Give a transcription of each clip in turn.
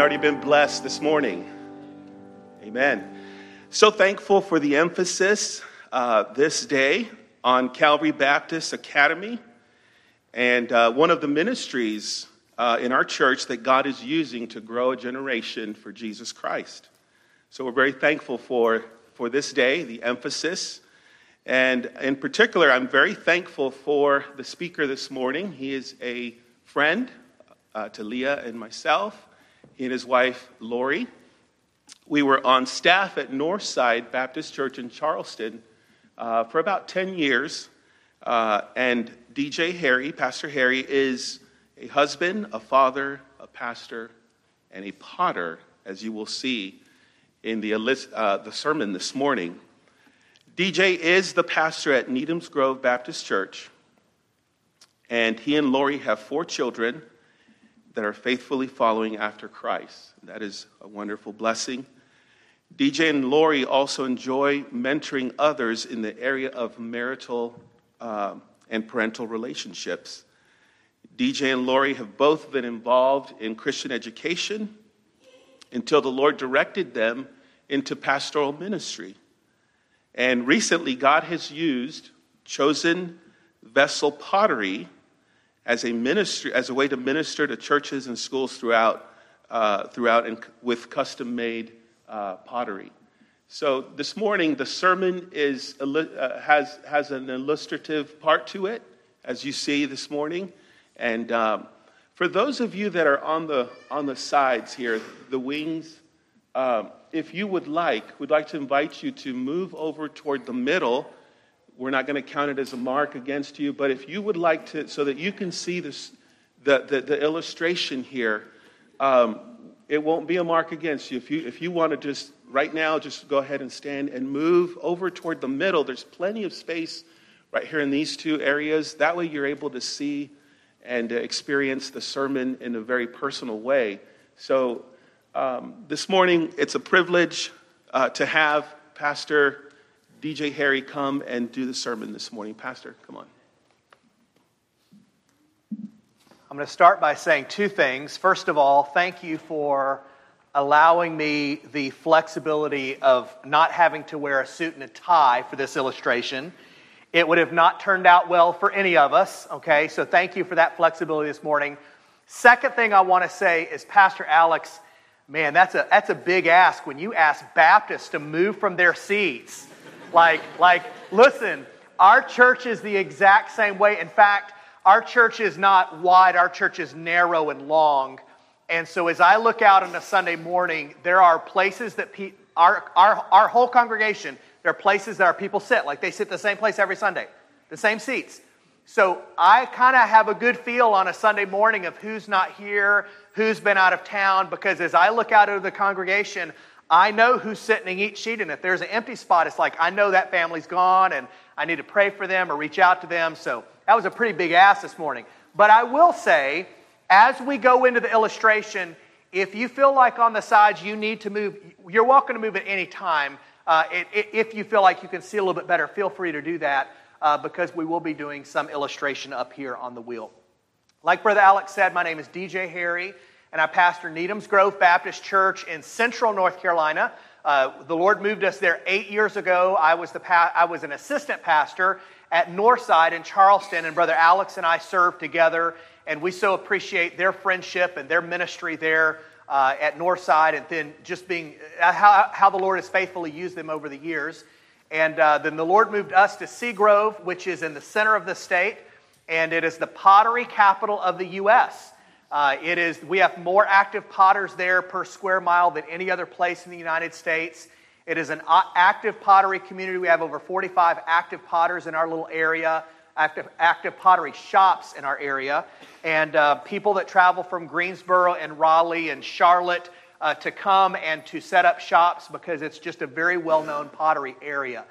already been blessed this morning? Amen. So thankful for the emphasis uh, this day on Calvary Baptist Academy and uh, one of the ministries uh, in our church that God is using to grow a generation for Jesus Christ. So we're very thankful for, for this day, the emphasis. And in particular, I'm very thankful for the speaker this morning. He is a friend uh, to Leah and myself. And his wife, Lori. We were on staff at Northside Baptist Church in Charleston uh, for about 10 years. Uh, and DJ Harry, Pastor Harry, is a husband, a father, a pastor, and a potter, as you will see in the, uh, the sermon this morning. DJ is the pastor at Needham's Grove Baptist Church, and he and Lori have four children that are faithfully following after Christ. That is a wonderful blessing. DJ and Lori also enjoy mentoring others in the area of marital uh, and parental relationships. DJ and Lori have both been involved in Christian education until the Lord directed them into pastoral ministry. And recently, God has used chosen vessel pottery as a ministry, as a way to minister to churches and schools throughout, uh, throughout and with custom-made uh, pottery. So this morning, the sermon is, uh, has, has an illustrative part to it, as you see this morning. And um, for those of you that are on the, on the sides here, the wings, um, if you would like, we'd like to invite you to move over toward the middle we're not going to count it as a mark against you, but if you would like to, so that you can see this, the, the, the illustration here, um, it won't be a mark against you. If you, if you want to just, right now, just go ahead and stand and move over toward the middle. There's plenty of space right here in these two areas. That way you're able to see and experience the sermon in a very personal way. So um, this morning, it's a privilege uh, to have Pastor DJ Harry come and do the sermon this morning. Pastor, come on. I'm going to start by saying two things. First of all, thank you for allowing me the flexibility of not having to wear a suit and a tie for this illustration. It would have not turned out well for any of us, okay? So thank you for that flexibility this morning. Second thing I want to say is Pastor Alex, man, that's a, that's a big ask when you ask Baptists to move from their seats like, like, listen, our church is the exact same way. In fact, our church is not wide, our church is narrow and long. And so as I look out on a Sunday morning, there are places that pe- our, our, our whole congregation, there are places that our people sit. Like they sit the same place every Sunday, the same seats. So I kind of have a good feel on a Sunday morning of who's not here, who's been out of town, because as I look out over the congregation, I know who's sitting in each seat, and if there's an empty spot, it's like I know that family's gone, and I need to pray for them or reach out to them. So that was a pretty big ask this morning. But I will say, as we go into the illustration, if you feel like on the sides you need to move, you're welcome to move at any time. Uh, it, it, if you feel like you can see a little bit better, feel free to do that uh, because we will be doing some illustration up here on the wheel. Like Brother Alex said, my name is DJ Harry and I pastor Needham's Grove Baptist Church in central North Carolina. Uh, the Lord moved us there eight years ago. I was, the pa- I was an assistant pastor at Northside in Charleston, and Brother Alex and I served together, and we so appreciate their friendship and their ministry there uh, at Northside, and then just being uh, how, how the Lord has faithfully used them over the years. And uh, then the Lord moved us to Seagrove, which is in the center of the state, and it is the pottery capital of the U.S. Uh, it is, we have more active potters there per square mile than any other place in the United States. It is an active pottery community. We have over 45 active potters in our little area, active, active pottery shops in our area, and uh, people that travel from Greensboro and Raleigh and Charlotte uh, to come and to set up shops because it's just a very well known pottery area.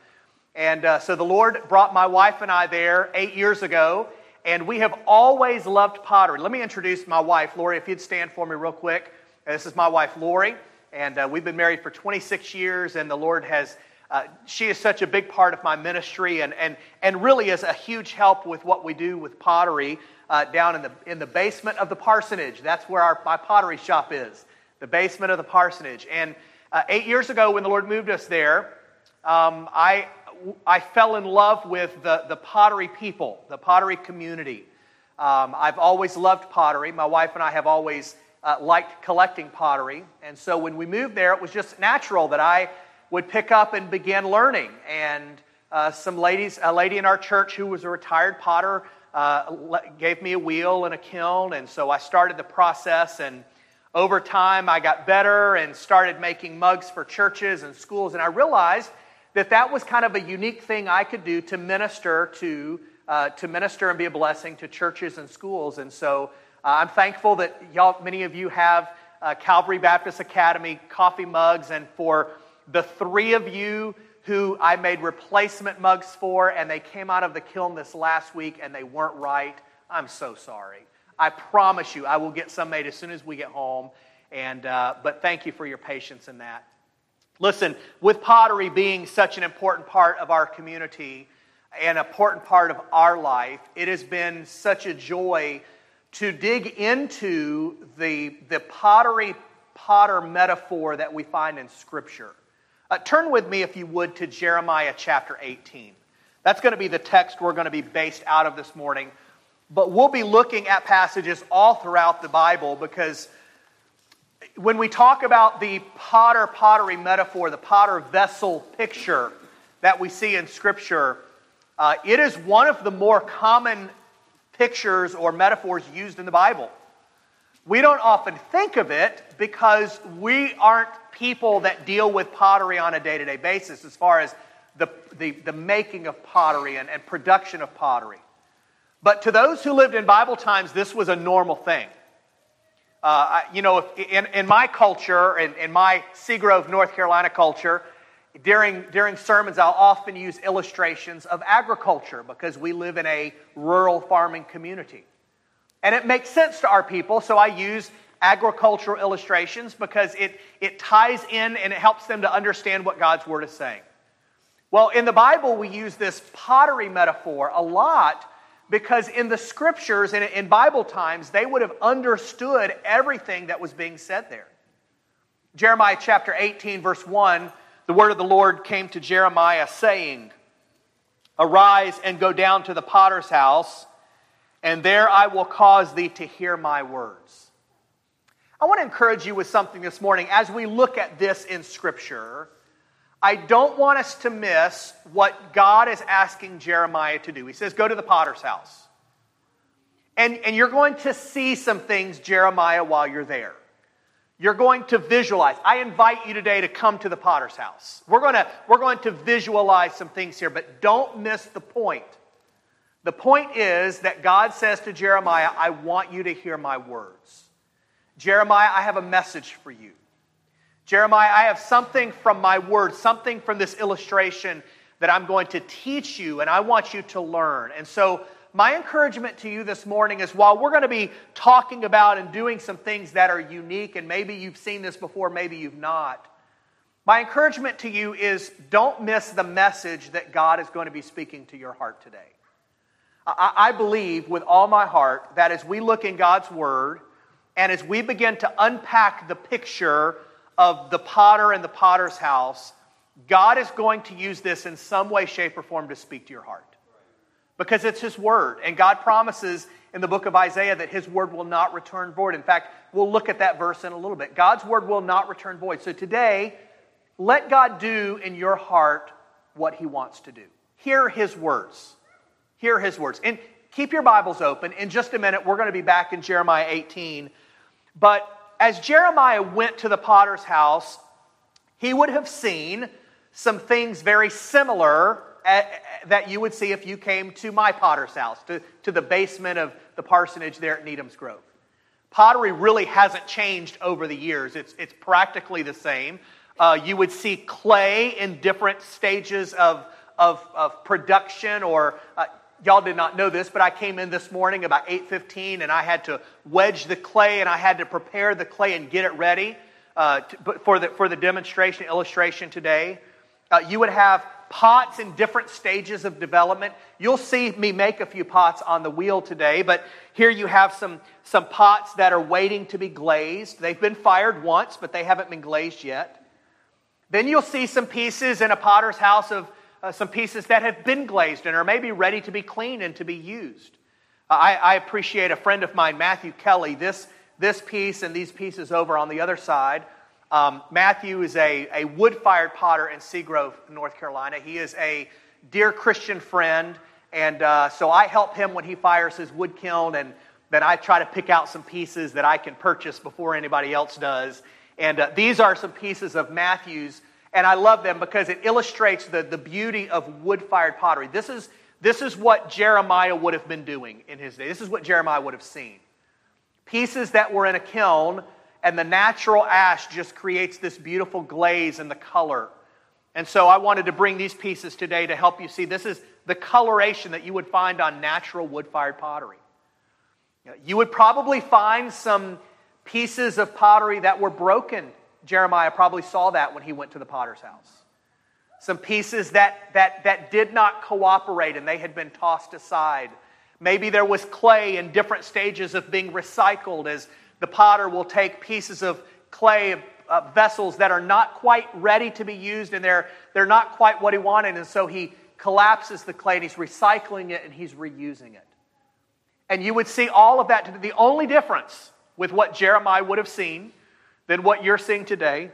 And uh, so the Lord brought my wife and I there eight years ago and we have always loved pottery. Let me introduce my wife, Lori, if you'd stand for me real quick. This is my wife, Lori, and uh, we've been married for 26 years, and the Lord has, uh, she is such a big part of my ministry and, and, and really is a huge help with what we do with pottery uh, down in the, in the basement of the parsonage. That's where our, my pottery shop is. the basement of the parsonage. And uh, eight years ago, when the Lord moved us there, um, I, I fell in love with the, the pottery people, the pottery community. Um, I've always loved pottery. My wife and I have always uh, liked collecting pottery. And so when we moved there, it was just natural that I would pick up and begin learning. And uh, some ladies, a lady in our church who was a retired potter, uh, gave me a wheel and a kiln. And so I started the process. And over time, I got better and started making mugs for churches and schools. And I realized that that was kind of a unique thing I could do to minister to. Uh, to minister and be a blessing to churches and schools. And so uh, I'm thankful that y'all, many of you have uh, Calvary Baptist Academy coffee mugs, and for the three of you who I made replacement mugs for, and they came out of the kiln this last week and they weren't right, I'm so sorry. I promise you, I will get some made as soon as we get home. And, uh, but thank you for your patience in that. Listen, with pottery being such an important part of our community, and an important part of our life, it has been such a joy to dig into the, the pottery potter metaphor that we find in Scripture. Uh, turn with me, if you would, to Jeremiah chapter 18. That's going to be the text we're going to be based out of this morning. But we'll be looking at passages all throughout the Bible because when we talk about the potter pottery metaphor, the potter vessel picture that we see in Scripture, uh, it is one of the more common pictures or metaphors used in the Bible. We don't often think of it because we aren't people that deal with pottery on a day to day basis as far as the, the, the, making of pottery and, and production of pottery. But to those who lived in Bible times, this was a normal thing. Uh, you know, in, in my culture, in, in my Seagrove, North Carolina culture, during, during sermons, I'll often use illustrations of agriculture because we live in a rural farming community. And it makes sense to our people, so I use agricultural illustrations because it, it ties in and it helps them to understand what God's Word is saying. Well, in the Bible, we use this pottery metaphor a lot because in the scriptures and in Bible times, they would have understood everything that was being said there. Jeremiah chapter 18, verse 1 the word of the Lord came to Jeremiah, saying, Arise and go down to the potter's house, and there I will cause thee to hear my words. I want to encourage you with something this morning. As we look at this in Scripture, I don't want us to miss what God is asking Jeremiah to do. He says, Go to the potter's house. And, and you're going to see some things, Jeremiah, while you're there. You're going to visualize. I invite you today to come to the potter's house. We're going to, we're going to visualize some things here, but don't miss the point. The point is that God says to Jeremiah, I want you to hear my words. Jeremiah, I have a message for you. Jeremiah, I have something from my word, something from this illustration that I'm going to teach you, and I want you to learn. And so my encouragement to you this morning is while we're going to be talking about and doing some things that are unique, and maybe you've seen this before, maybe you've not, my encouragement to you is don't miss the message that God is going to be speaking to your heart today. I, believe with all my heart that as we look in God's Word and as we begin to unpack the picture of the potter and the potter's house, God is going to use this in some way, shape, or form to speak to your heart because it's His Word. And God promises in the book of Isaiah that His Word will not return void. In fact, we'll look at that verse in a little bit. God's Word will not return void. So today, let God do in your heart what He wants to do. Hear His words. Hear His words. And keep your Bibles open. In just a minute, we're going to be back in Jeremiah 18. But as Jeremiah went to the potter's house, he would have seen some things very similar that you would see if you came to my potter's house, to, to the basement of the parsonage there at Needham's Grove. Pottery really hasn't changed over the years, it's, it's practically the same. Uh, you would see clay in different stages of, of, of production or uh, y'all did not know this but i came in this morning about 8.15 and i had to wedge the clay and i had to prepare the clay and get it ready uh, to, for, the, for the demonstration illustration today Uh, you would have pots in different stages of development. You'll see me make a few pots on the wheel today, but here you have some, some pots that are waiting to be glazed. They've been fired once, but they haven't been glazed yet. Then you'll see some pieces in a potter's house of uh, some pieces that have been glazed and are maybe ready to be cleaned and to be used. Uh, I, I appreciate a friend of mine, Matthew Kelly, this, this piece and these pieces over on the other side um, Matthew is a, a wood fired potter in Seagrove, North Carolina. He is a dear Christian friend, and uh, so I help him when he fires his wood kiln, and then I try to pick out some pieces that I can purchase before anybody else does. And uh, these are some pieces of Matthew's, and I love them because it illustrates the, the beauty of wood fired pottery. This is, this is what Jeremiah would have been doing in his day. This is what Jeremiah would have seen. Pieces that were in a kiln and the natural ash just creates this beautiful glaze and the color. And so I wanted to bring these pieces today to help you see this is the coloration that you would find on natural wood fired pottery. You would probably find some pieces of pottery that were broken. Jeremiah probably saw that when he went to the potter's house. Some pieces that, that, that did not cooperate and they had been tossed aside. Maybe there was clay in different stages of being recycled as the potter will take pieces of clay uh, vessels that are not quite ready to be used and they're, they're not quite what he wanted. And so he collapses the clay and he's recycling it and he's reusing it. And you would see all of that. The only difference with what Jeremiah would have seen than what you're seeing today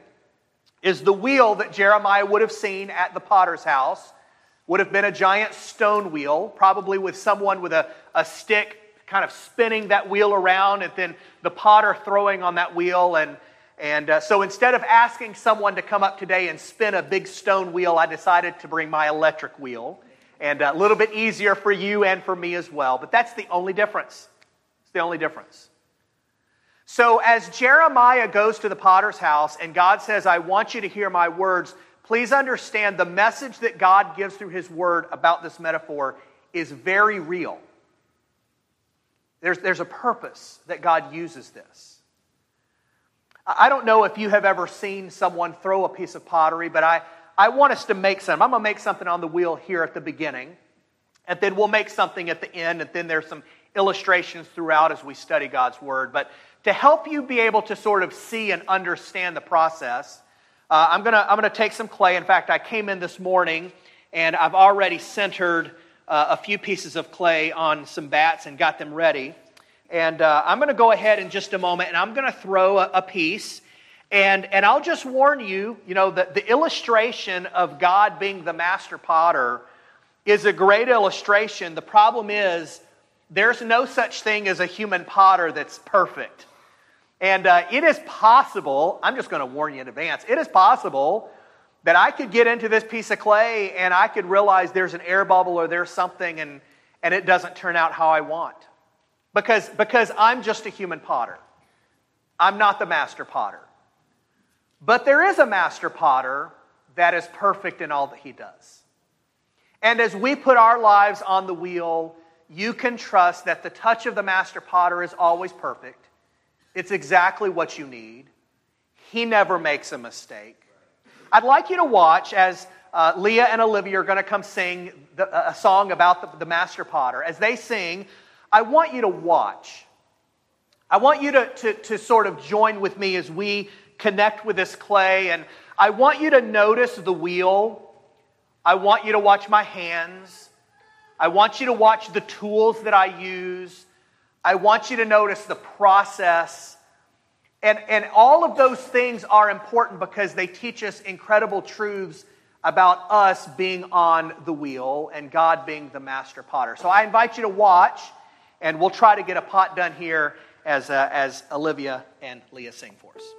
is the wheel that Jeremiah would have seen at the potter's house would have been a giant stone wheel, probably with someone with a, a stick kind of spinning that wheel around and then the potter throwing on that wheel. And, and uh, so instead of asking someone to come up today and spin a big stone wheel, I decided to bring my electric wheel. And a little bit easier for you and for me as well. But that's the only difference. It's the only difference. So as Jeremiah goes to the potter's house and God says, I want you to hear my words, please understand the message that God gives through his word about this metaphor is very real. There's, there's a purpose that God uses this. I don't know if you have ever seen someone throw a piece of pottery, but I, I want us to make some. I'm going to make something on the wheel here at the beginning, and then we'll make something at the end, and then there's some illustrations throughout as we study God's Word. But to help you be able to sort of see and understand the process, uh, I'm going to I'm to take some clay. In fact, I came in this morning and I've already centered uh, a few pieces of clay on some bats and got them ready. And uh, I'm going to go ahead in just a moment and I'm going to throw a, a, piece. And, and I'll just warn you, you know, that the illustration of God being the master potter is a great illustration. The problem is, there's no such thing as a human potter that's perfect. And uh, it is possible, I'm just going to warn you in advance, it is possible that I could get into this piece of clay and I could realize there's an air bubble or there's something and, and it doesn't turn out how I want. Because, because I'm just a human potter. I'm not the master potter. But there is a master potter that is perfect in all that he does. And as we put our lives on the wheel, you can trust that the touch of the master potter is always perfect. It's exactly what you need. He never makes a mistake. I'd like you to watch as uh, Leah and Olivia are going to come sing the, a song about the, the master potter. As they sing, I want you to watch. I want you to, to, to sort of join with me as we connect with this clay. And I want you to notice the wheel. I want you to watch my hands. I want you to watch the tools that I use. I want you to notice the process. And, and all of those things are important because they teach us incredible truths about us being on the wheel and God being the master potter. So I invite you to watch, and we'll try to get a pot done here as, uh, as Olivia and Leah sing for us.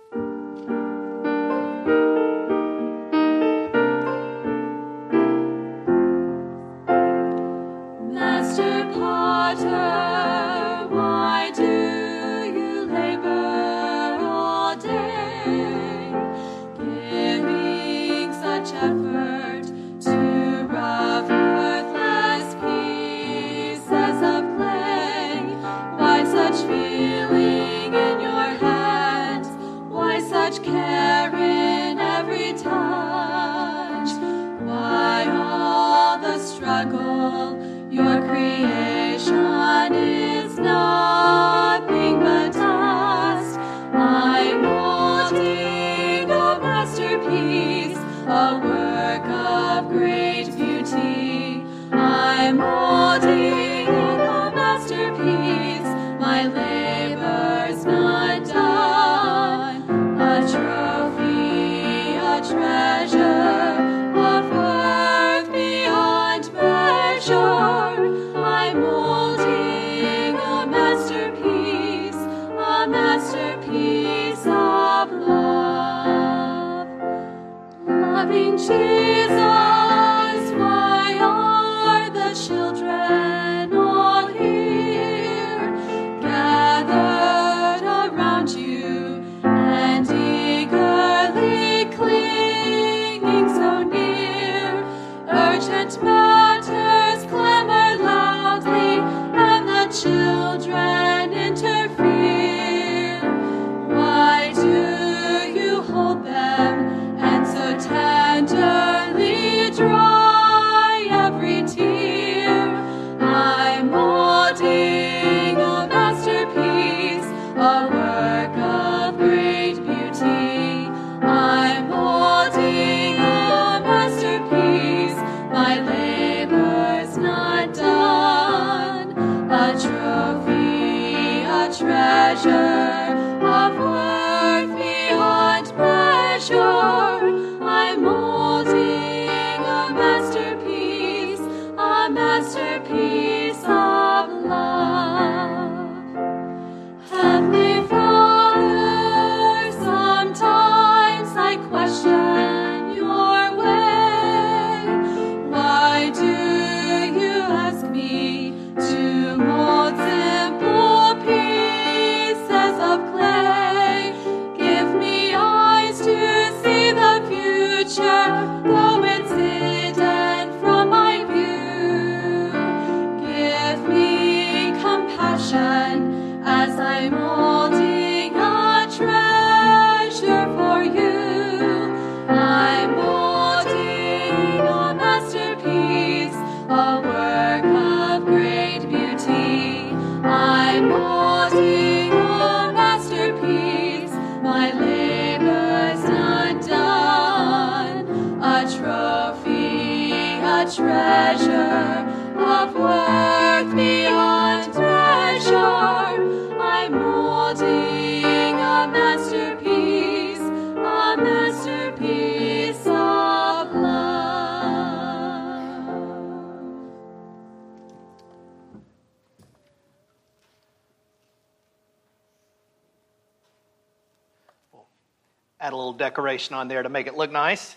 Decoration on there to make it look nice.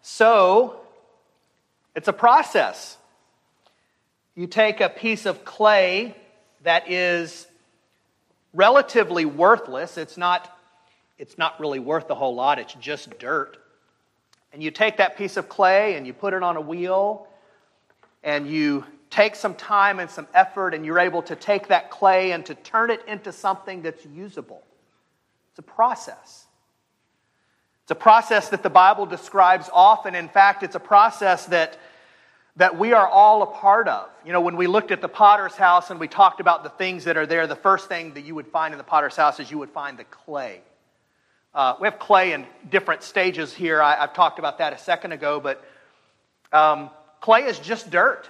So, it's a process. You take a piece of clay that is relatively worthless. It's not, it's not really worth a whole lot, it's just dirt. And you take that piece of clay and you put it on a wheel and you take some time and some effort and you're able to take that clay and to turn it into something that's usable. It's a process. It's a process that the Bible describes often. In fact, it's a process that, that we are all a part of. You know, when we looked at the potter's house and we talked about the things that are there, the first thing that you would find in the potter's house is you would find the clay. Uh, we have clay in different stages here. I, have talked about that a second ago, but um, clay is just dirt.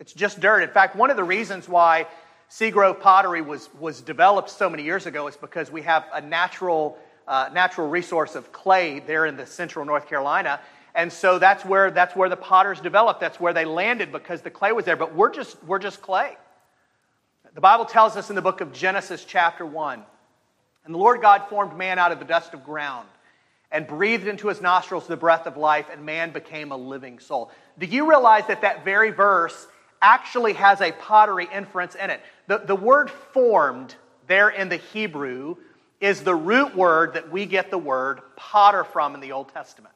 It's just dirt. In fact, one of the reasons why Seagrove pottery was, was developed so many years ago is because we have a natural uh, natural resource of clay there in the central North Carolina. And so that's where, that's where the potters developed. That's where they landed because the clay was there. But we're just, we're just clay. The Bible tells us in the book of Genesis, chapter 1 And the Lord God formed man out of the dust of ground and breathed into his nostrils the breath of life, and man became a living soul. Do you realize that that very verse actually has a pottery inference in it? The, the word formed there in the Hebrew is the root word that we get the word potter from in the Old Testament.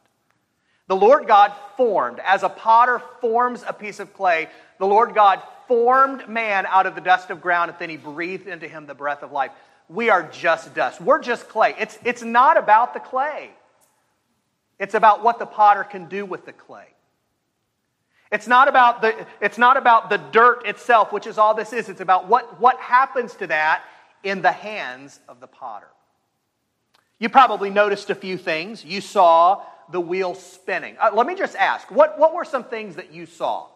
The Lord God formed, as a potter forms a piece of clay, the Lord God formed man out of the dust of ground, and then he breathed into him the breath of life. We are just dust. We're just clay. It's, it's not about the clay, it's about what the potter can do with the clay. It's not about the, it's not about the dirt itself, which is all this is. It's about what, what happens to that in the hands of the potter. You probably noticed a few things. You saw the wheel spinning. Uh, let me just ask what, what were some things that you saw?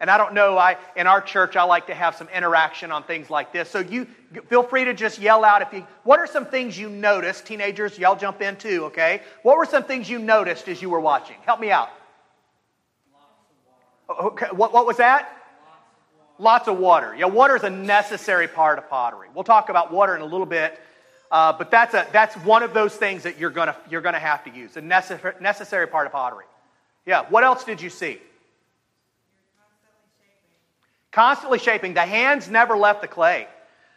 And I don't know, I, in our church, I like to have some interaction on things like this. So you feel free to just yell out if you, what are some things you noticed? Teenagers, y'all jump in too, okay? What were some things you noticed as you were watching? Help me out. Okay, what, what was that? Lots of water. Yeah, water is a necessary part of pottery. We'll talk about water in a little bit, uh, but that's, a, that's one of those things that you're going you're gonna have to use, a necessary, necessary part of pottery. Yeah, what else did you see? Constantly shaping. The hands never left the clay.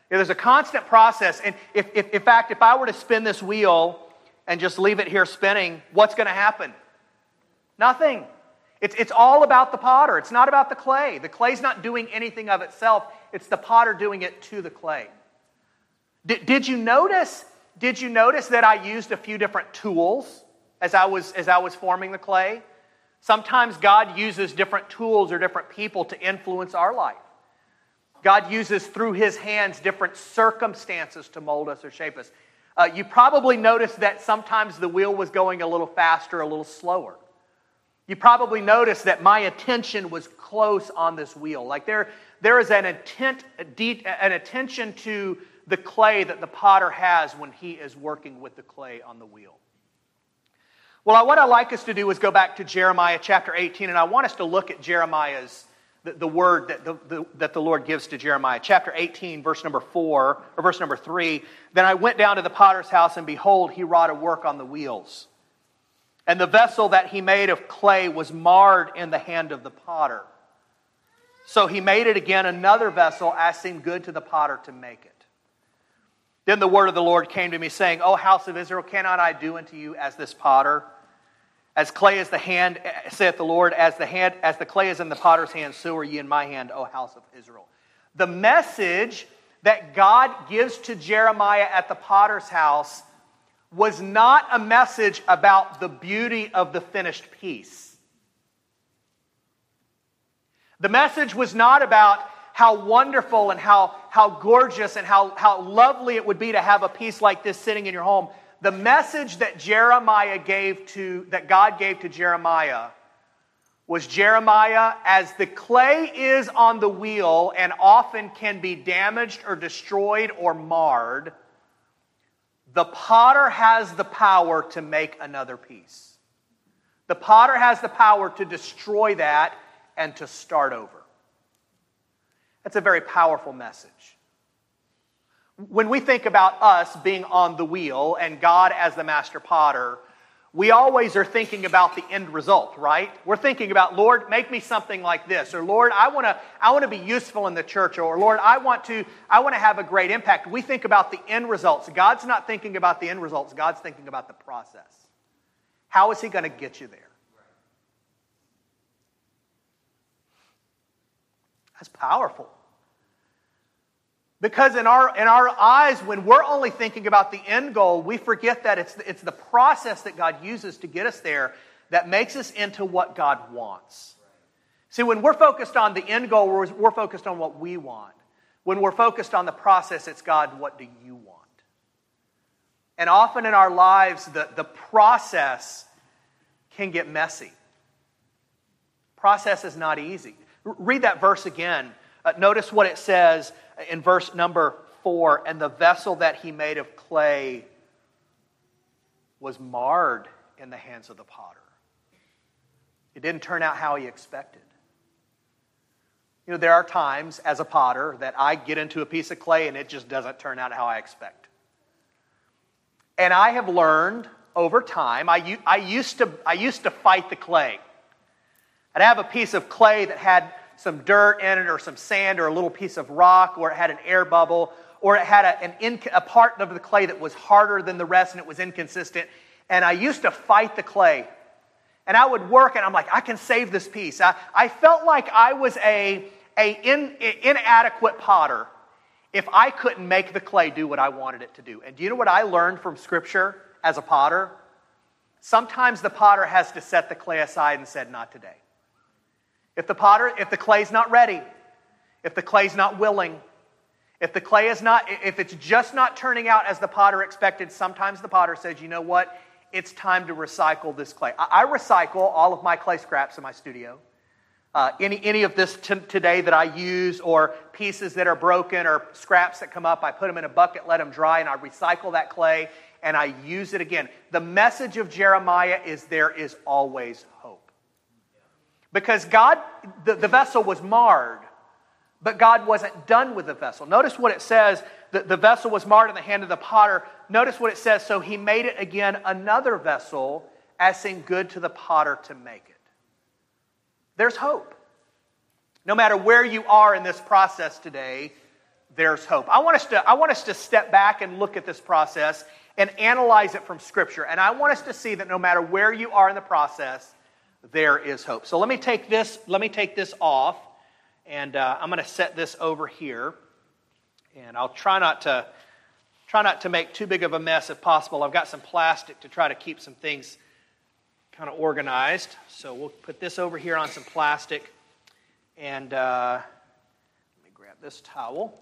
Yeah, there's a constant process. And if, if, in fact, if I were to spin this wheel and just leave it here spinning, what's going to happen? Nothing. It's, it's all about the potter. It's not about the clay. The clay's not doing anything of itself, it's the potter doing it to the clay. Did, did you notice? Did you notice that I used a few different tools as I was, as I was forming the clay? Sometimes God uses different tools or different people to influence our life. God uses through his hands different circumstances to mold us or shape us. Uh, you probably noticed that sometimes the wheel was going a little faster, a little slower. You probably noticed that my attention was close on this wheel. Like there, there is an, intent, an attention to the clay that the potter has when he is working with the clay on the wheel. Well, what I'd like us to do is go back to Jeremiah chapter 18, and I want us to look at Jeremiah's, the, the word that the, the, that the Lord gives to Jeremiah. Chapter 18, verse number 4, or verse number 3. Then I went down to the potter's house, and behold, he wrought a work on the wheels. And the vessel that he made of clay was marred in the hand of the potter. So he made it again another vessel as seemed good to the potter to make it. Then the word of the Lord came to me, saying, O house of Israel, cannot I do unto you as this potter? As clay is the hand, saith the Lord, as the hand, as the clay is in the potter's hand, so are ye in my hand, O house of Israel. The message that God gives to Jeremiah at the potter's house was not a message about the beauty of the finished piece. The message was not about how wonderful and how, how gorgeous and how, how lovely it would be to have a piece like this sitting in your home. The message that Jeremiah gave to, that God gave to Jeremiah was Jeremiah, as the clay is on the wheel and often can be damaged or destroyed or marred, the potter has the power to make another piece. The potter has the power to destroy that and to start over. That's a very powerful message. When we think about us being on the wheel and God as the master potter, we always are thinking about the end result, right? We're thinking about, Lord, make me something like this, or Lord, I want to I want to be useful in the church, or Lord, I want to I want to have a great impact. We think about the end results. God's not thinking about the end results. God's thinking about the process. How is he going to get you there? That's powerful. Because in our, in our eyes, when we're only thinking about the end goal, we forget that it's, it's the process that God uses to get us there that makes us into what God wants. See, when we're focused on the end goal, we're, we're focused on what we want. When we're focused on the process, it's God, what do you want? And often in our lives, the, the process can get messy. Process is not easy. Read that verse again. Uh, notice what it says in verse number four, and the vessel that he made of clay was marred in the hands of the potter. It didn't turn out how he expected. You know, there are times as a potter that I get into a piece of clay and it just doesn't turn out how I expect. And I have learned over time, I, I, used, to, I used to fight the clay. I'd have a piece of clay that had some dirt in it or some sand or a little piece of rock or it had an air bubble or it had a, an in, a part of the clay that was harder than the rest and it was inconsistent. And I used to fight the clay. And I would work and I'm like, I can save this piece. I, I felt like I was a, a in, inadequate potter if I couldn't make the clay do what I wanted it to do. And do you know what I learned from Scripture as a potter? Sometimes the potter has to set the clay aside and said, Not today. If the potter, if the clay's not ready, if the clay's not willing, if the clay is not, if it's just not turning out as the potter expected, sometimes the potter says, you know what? It's time to recycle this clay. I, I recycle all of my clay scraps in my studio. Uh, any, any of this t- today that I use, or pieces that are broken, or scraps that come up, I put them in a bucket, let them dry, and I recycle that clay and I use it again. The message of Jeremiah is there is always. Because God, the, the vessel was marred, but God wasn't done with the vessel. Notice what it says the, the vessel was marred in the hand of the potter. Notice what it says so he made it again another vessel, as seemed good to the potter to make it. There's hope. No matter where you are in this process today, there's hope. I want us to, I want us to step back and look at this process and analyze it from Scripture. And I want us to see that no matter where you are in the process, there is hope. So let me take this, let me take this off, and uh, I'm going to set this over here. And I'll try not to try not to make too big of a mess if possible. I've got some plastic to try to keep some things kind of organized. So we'll put this over here on some plastic. And uh, let me grab this towel.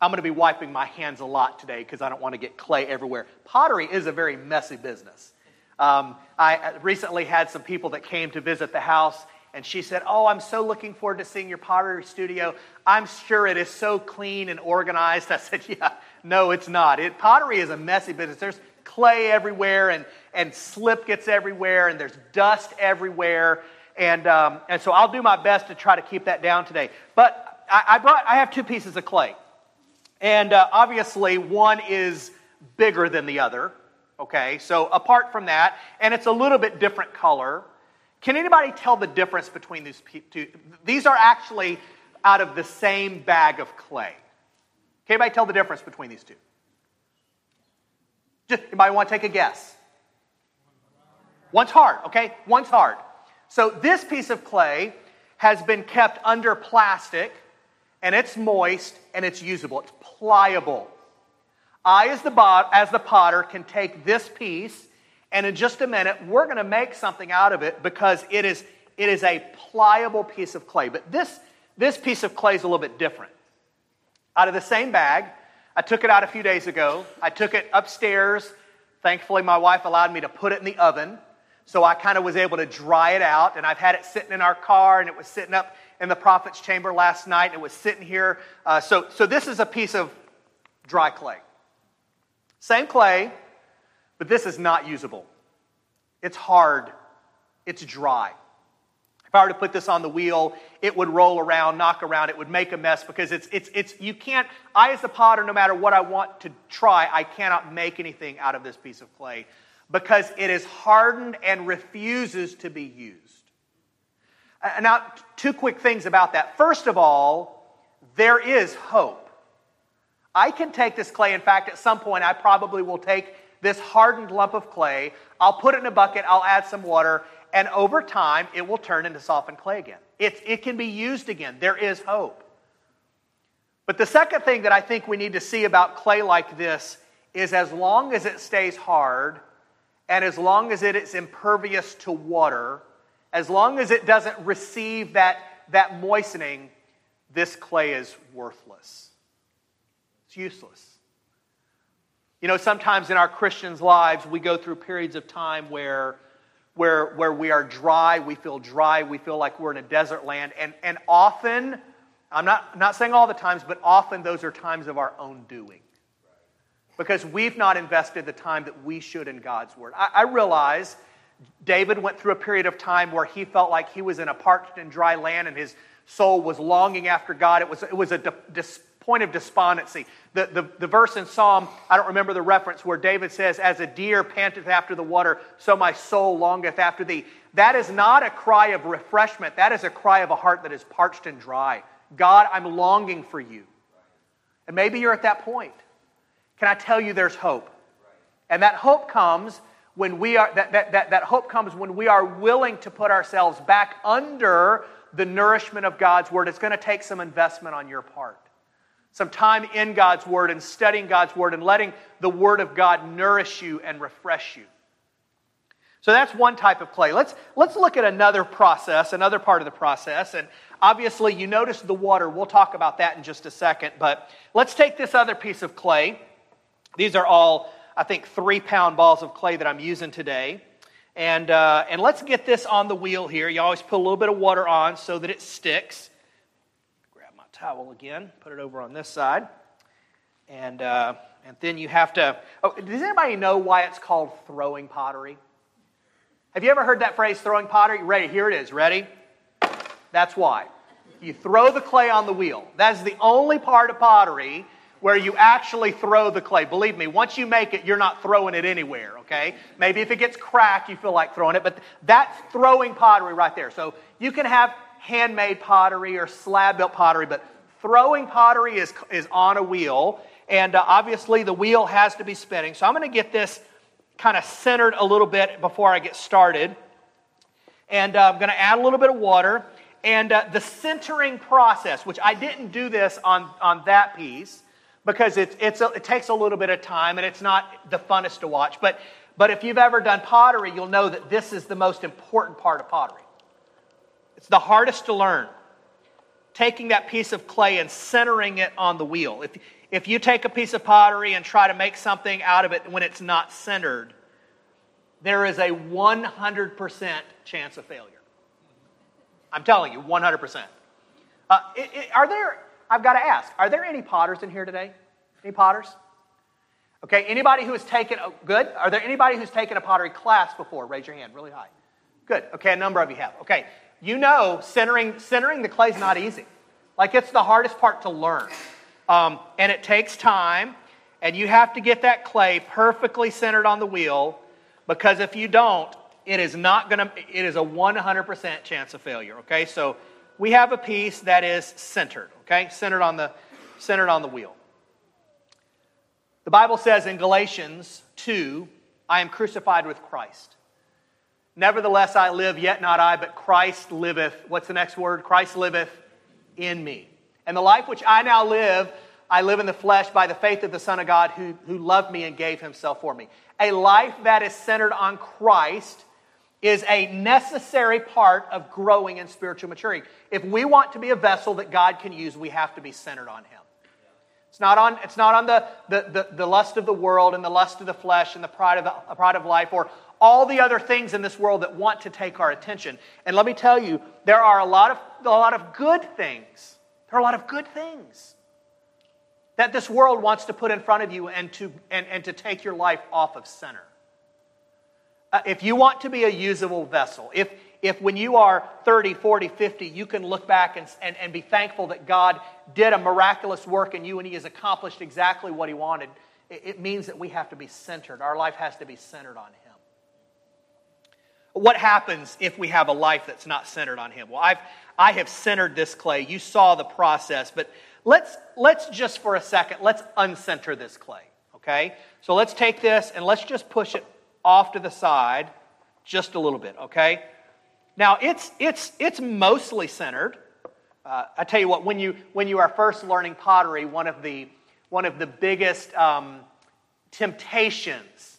I'm going to be wiping my hands a lot today because I don't want to get clay everywhere. Pottery is a very messy business. Um, I recently had some people that came to visit the house, and she said, Oh, I'm so looking forward to seeing your pottery studio. I'm sure it is so clean and organized. I said, Yeah, no, it's not. It, pottery is a messy business. There's clay everywhere, and, and slip gets everywhere, and there's dust everywhere. And, um, and so I'll do my best to try to keep that down today. But I, I, brought, I have two pieces of clay. And uh, obviously, one is bigger than the other. Okay, so apart from that, and it's a little bit different color. Can anybody tell the difference between these two? These are actually out of the same bag of clay. Can anybody tell the difference between these two? Just anybody want to take a guess? One's hard, okay? One's hard. So this piece of clay has been kept under plastic and it's moist and it's usable. It's pliable. I, as the, bot, as the potter, can take this piece, and in just a minute, we're going to make something out of it because it is, it is a pliable piece of clay. But this, this piece of clay is a little bit different. Out of the same bag, I took it out a few days ago. I took it upstairs. Thankfully, my wife allowed me to put it in the oven. So I kind of was able to dry it out, and I've had it sitting in our car, and it was sitting up in the prophet's chamber last night. And it was sitting here. Uh, so, so this is a piece of dry clay. Same clay, but this is not usable. It's hard, it's dry. If I were to put this on the wheel, it would roll around, knock around, it would make a mess because it's, it's, it's, you can't, I as a potter, no matter what I want to try, I cannot make anything out of this piece of clay because it is hardened and refuses to be used. Uh, now, two quick things about that. First of all, there is hope. I can take this clay. In fact, at some point, I probably will take this hardened lump of clay, I'll put it in a bucket, I'll add some water, and over time, it will turn into softened clay again. It, it can be used again. There is hope. But the second thing that I think we need to see about clay like this is as long as it stays hard and as long as it is impervious to water, as long as it doesn't receive that, that moistening, this clay is worthless. Useless. You know, sometimes in our Christians' lives, we go through periods of time where, where, where we are dry, we feel dry, we feel like we're in a desert land. And, and often, I'm not, not saying all the times, but often those are times of our own doing. Because we've not invested the time that we should in God's Word. I, I realize David went through a period of time where he felt like he was in a parched and dry land and his soul was longing after God. It was, it was a dis, point of despondency. The, the, the verse in Psalm, I don't remember the reference, where David says, As a deer panteth after the water, so my soul longeth after thee. That is not a cry of refreshment. That is a cry of a heart that is parched and dry. God, I'm longing for you. And maybe you're at that point. Can I tell you there's hope? And that hope comes when we are, that, that, that, that hope comes when we are willing to put ourselves back under the nourishment of God's Word. It's going to take some investment on your part. Some time in God's Word and studying God's Word and letting the Word of God nourish you and refresh you. So that's one type of clay. Let's, let's look at another process, another part of the process. And obviously, you notice the water. We'll talk about that in just a second. But let's take this other piece of clay. These are all, I think, three pound balls of clay that I'm using today. And, uh, and let's get this on the wheel here. You always put a little bit of water on so that it sticks. Towel again, put it over on this side. And, uh, and then you have to. Oh, does anybody know why it's called throwing pottery? Have you ever heard that phrase, throwing pottery? Ready? Here it is. Ready? That's why. You throw the clay on the wheel. That is the only part of pottery where you actually throw the clay. Believe me, once you make it, you're not throwing it anywhere, okay? Maybe if it gets cracked, you feel like throwing it, but that's throwing pottery right there. So you can have handmade pottery or slab built pottery, but throwing pottery is, is on a wheel, and uh, obviously the wheel has to be spinning. So I'm going to get this kind of centered a little bit before I get started. And uh, I'm going to add a little bit of water. And uh, the centering process, which I didn't do this on, on that piece because it's, it's a, it takes a little bit of time and it's not the funnest to watch. But, but if you've ever done pottery, you'll know that this is the most important part of pottery. It's the hardest to learn. Taking that piece of clay and centering it on the wheel. If, if you take a piece of pottery and try to make something out of it when it's not centered, there is a 100% chance of failure. I'm telling you, 100%. Uh, it, it, are there, I've got to ask, are there any potters in here today? Any potters? Okay, anybody who has taken, oh, good? Are there anybody who's taken a pottery class before? Raise your hand really high. Good, okay, a number of you have. Okay, you know centering, centering the clay is not easy. Like it's the hardest part to learn. Um, and it takes time, and you have to get that clay perfectly centered on the wheel because if you don't, it is not going to, it is a 100% chance of failure, okay? So we have a piece that is centered, okay? Centered on the, centered on the wheel. The Bible says in Galatians 2, I am crucified with Christ. Nevertheless, I live, yet not I, but Christ liveth. What's the next word? Christ liveth in me. And the life which I now live, I live in the flesh by the faith of the Son of God who, who loved me and gave himself for me. A life that is centered on Christ is a necessary part of growing in spiritual maturity. If we want to be a vessel that God can use, we have to be centered on Him. It's not on, it's not on the, the, the, the lust of the world and the lust of the flesh and the pride of, the, pride of life or all the other things in this world that want to take our attention. And let me tell you, there are a lot of, a lot of good things there are a lot of good things that this world wants to put in front of you and to, and, and to take your life off of center. Uh, if you want to be a usable vessel, if, if when you are 30, 40, 50, you can look back and, and, and be thankful that God did a miraculous work in you and He has accomplished exactly what He wanted, it, it means that we have to be centered. Our life has to be centered on Him. What happens if we have a life that's not centered on Him? Well, I've, I have centered this clay. You saw the process, but let's, let's just for a second, let's uncenter this clay, okay? So let's take this and let's just push it off to the side just a little bit, okay? Now, it's, it's, it's mostly centered. Uh, I tell you what, when you, when you are first learning pottery, one of the, one of the biggest um, temptations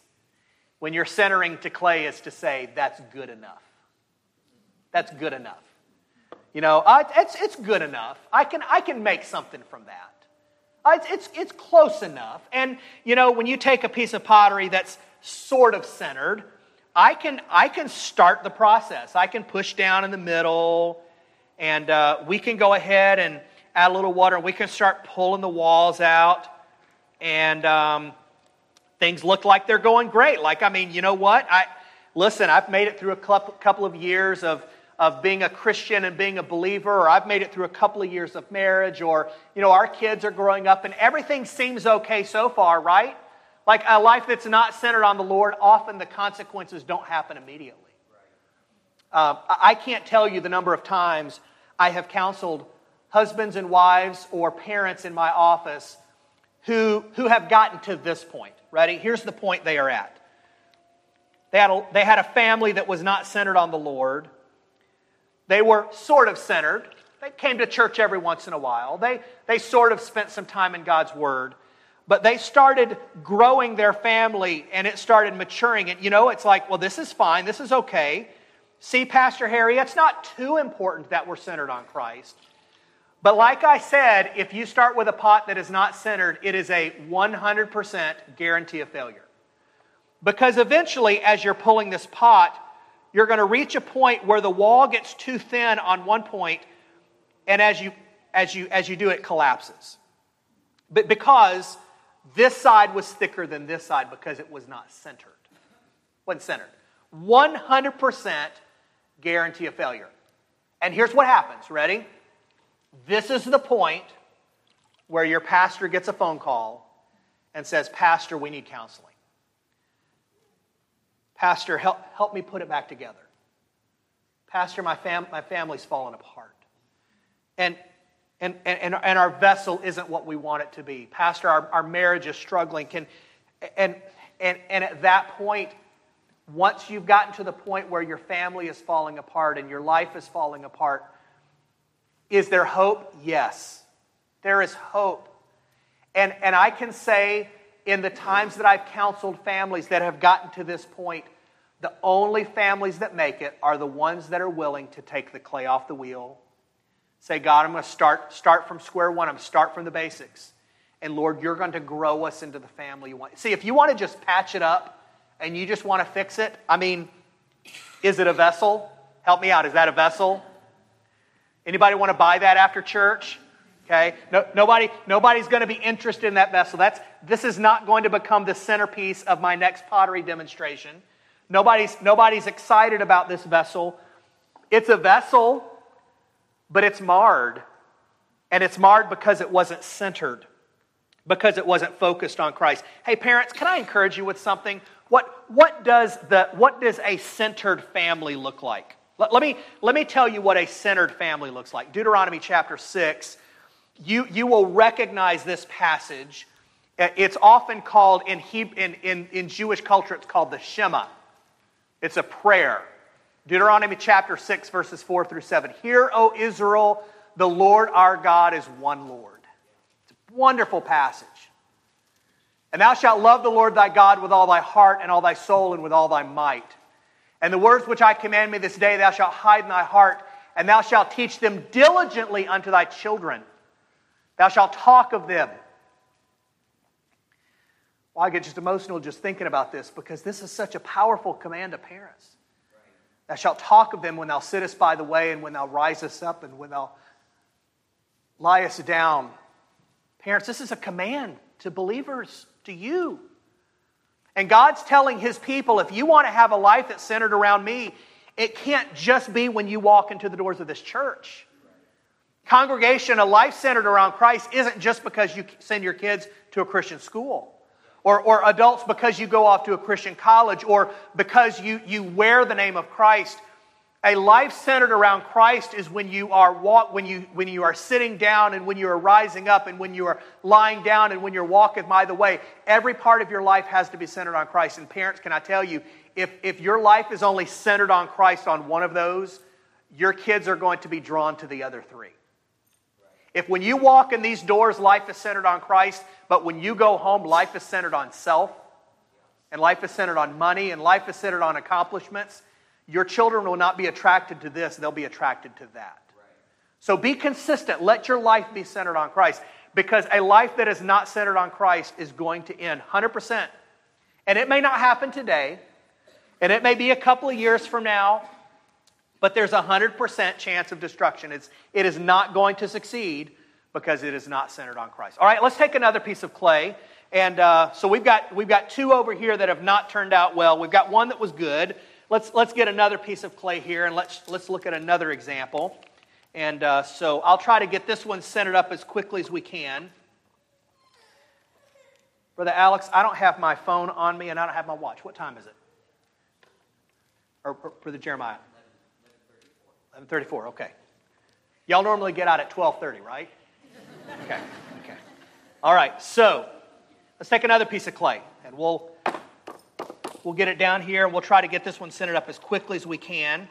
when you're centering to clay is to say, that's good enough. That's good enough. You know, it's, it's good enough. I can, I can make something from that. It's, it's, it's close enough. And, you know, when you take a piece of pottery that's sort of centered, I can, I can start the process. I can push down in the middle, and uh, we can go ahead and add a little water, and we can start pulling the walls out. And, um, things look like they're going great. Like, I mean, you know what? I listen, I've made it through a couple of years of, of being a Christian and being a believer, or I've made it through a couple of years of marriage, or, you know, our kids are growing up and everything seems okay so far, right? Like a life that's not centered on the Lord, often the consequences don't happen immediately. Uh, I can't tell you the number of times I have counseled husbands and wives or parents in my office who, who have gotten to this point. Ready? Here's the point they are at. They had, a, they had a family that was not centered on the Lord. They were sort of centered. They came to church every once in a while. They, they sort of spent some time in God's Word. but they started growing their family and it started maturing. And you know, it's like, well, this is fine, this is okay. See, Pastor Harry, it's not too important that we're centered on Christ. But like I said, if you start with a pot that is not centered, it is a 100% guarantee of failure. Because eventually, as you're pulling this pot, you're going to reach a point where the wall gets too thin on one point, and as you, as you, as you do, it collapses. But because this side was thicker than this side because it was not centered. Wasn't centered. 100% guarantee of failure. And here's what happens. Ready? This is the point where your pastor gets a phone call and says, Pastor, we need counseling. Pastor, help, help me put it back together. Pastor, my, fam- my family's fallen apart. And, and, and, and our vessel isn't what we want it to be. Pastor, our, our marriage is struggling. Can, and, and, and at that point, once you've gotten to the point where your family is falling apart and your life is falling apart, is there hope? Yes. There is hope. And, and I can say, in the times that I've counseled families that have gotten to this point, the only families that make it are the ones that are willing to take the clay off the wheel. Say, God, I'm going to start, start from square one. I'm going to start from the basics. And Lord, you're going to grow us into the family you want. See, if you want to just patch it up and you just want to fix it, I mean, is it a vessel? Help me out. Is that a vessel? Anybody want to buy that after church? Okay. No, nobody, nobody's going to be interested in that vessel. That's, this is not going to become the centerpiece of my next pottery demonstration. Nobody's, nobody's excited about this vessel. It's a vessel, but it's marred. And it's marred because it wasn't centered, because it wasn't focused on Christ. Hey, parents, can I encourage you with something? What, what, does, the, what does a centered family look like? Let, let, me, let me tell you what a centered family looks like. Deuteronomy chapter 6, you, you will recognize this passage. Uh, it's often called, in, Hebrew, in, in, in Jewish culture, it's called the Shema. It's a prayer. Deuteronomy chapter 6, verses 4 through 7. Hear, O Israel, the Lord our God is one Lord. It's a wonderful passage. And thou shalt love the Lord thy God with all thy heart and all thy soul and with all thy might. And the words which I command me this day thou shalt hide in thy heart, and thou shalt teach them diligently unto thy children. Thou shalt talk of them. Well, I get just emotional just thinking about this because this is such a powerful command to parents. Thou shalt talk of them when thou sittest by the way, and when thou risest up, and when thou liest down. Parents, this is a command to believers, to you. And God's telling his people if you want to have a life that's centered around me, it can't just be when you walk into the doors of this church. Congregation, a life centered around Christ isn't just because you send your kids to a Christian school. Or, or adults because you go off to a Christian college, or because you, you wear the name of Christ. A life centered around Christ is when you are walk, when you when you are sitting down and when you are rising up and when you are lying down and when you're walking by the way. Every part of your life has to be centered on Christ. And parents, can I tell you, if if your life is only centered on Christ on one of those, your kids are going to be drawn to the other three. If when you walk in these doors, life is centered on Christ, but when you go home, life is centered on self, and life is centered on money, and life is centered on accomplishments, your children will not be attracted to this, they'll be attracted to that. So be consistent. Let your life be centered on Christ because a life that is not centered on Christ is going to end 100%. And it may not happen today, and it may be a couple of years from now, but there's a 100% chance of destruction. It's, it is not going to succeed because it is not centered on Christ. All right, let's take another piece of clay. And uh, so we've got, we've got two over here that have not turned out well. We've got one that was good. Let's, let's get another piece of clay here and let's, let's look at another example. And uh, so I'll try to get this one centered up as quickly as we can. Brother Alex, I don't have my phone on me and I don't have my watch. What time is it? Or, or Brother Jeremiah? 11:34. Okay. Y'all normally get out at 12:30, right? Okay. Okay. All right. So, let's take another piece of clay and we'll We'll get it down here and we'll try to get this one centered up as quickly as we can.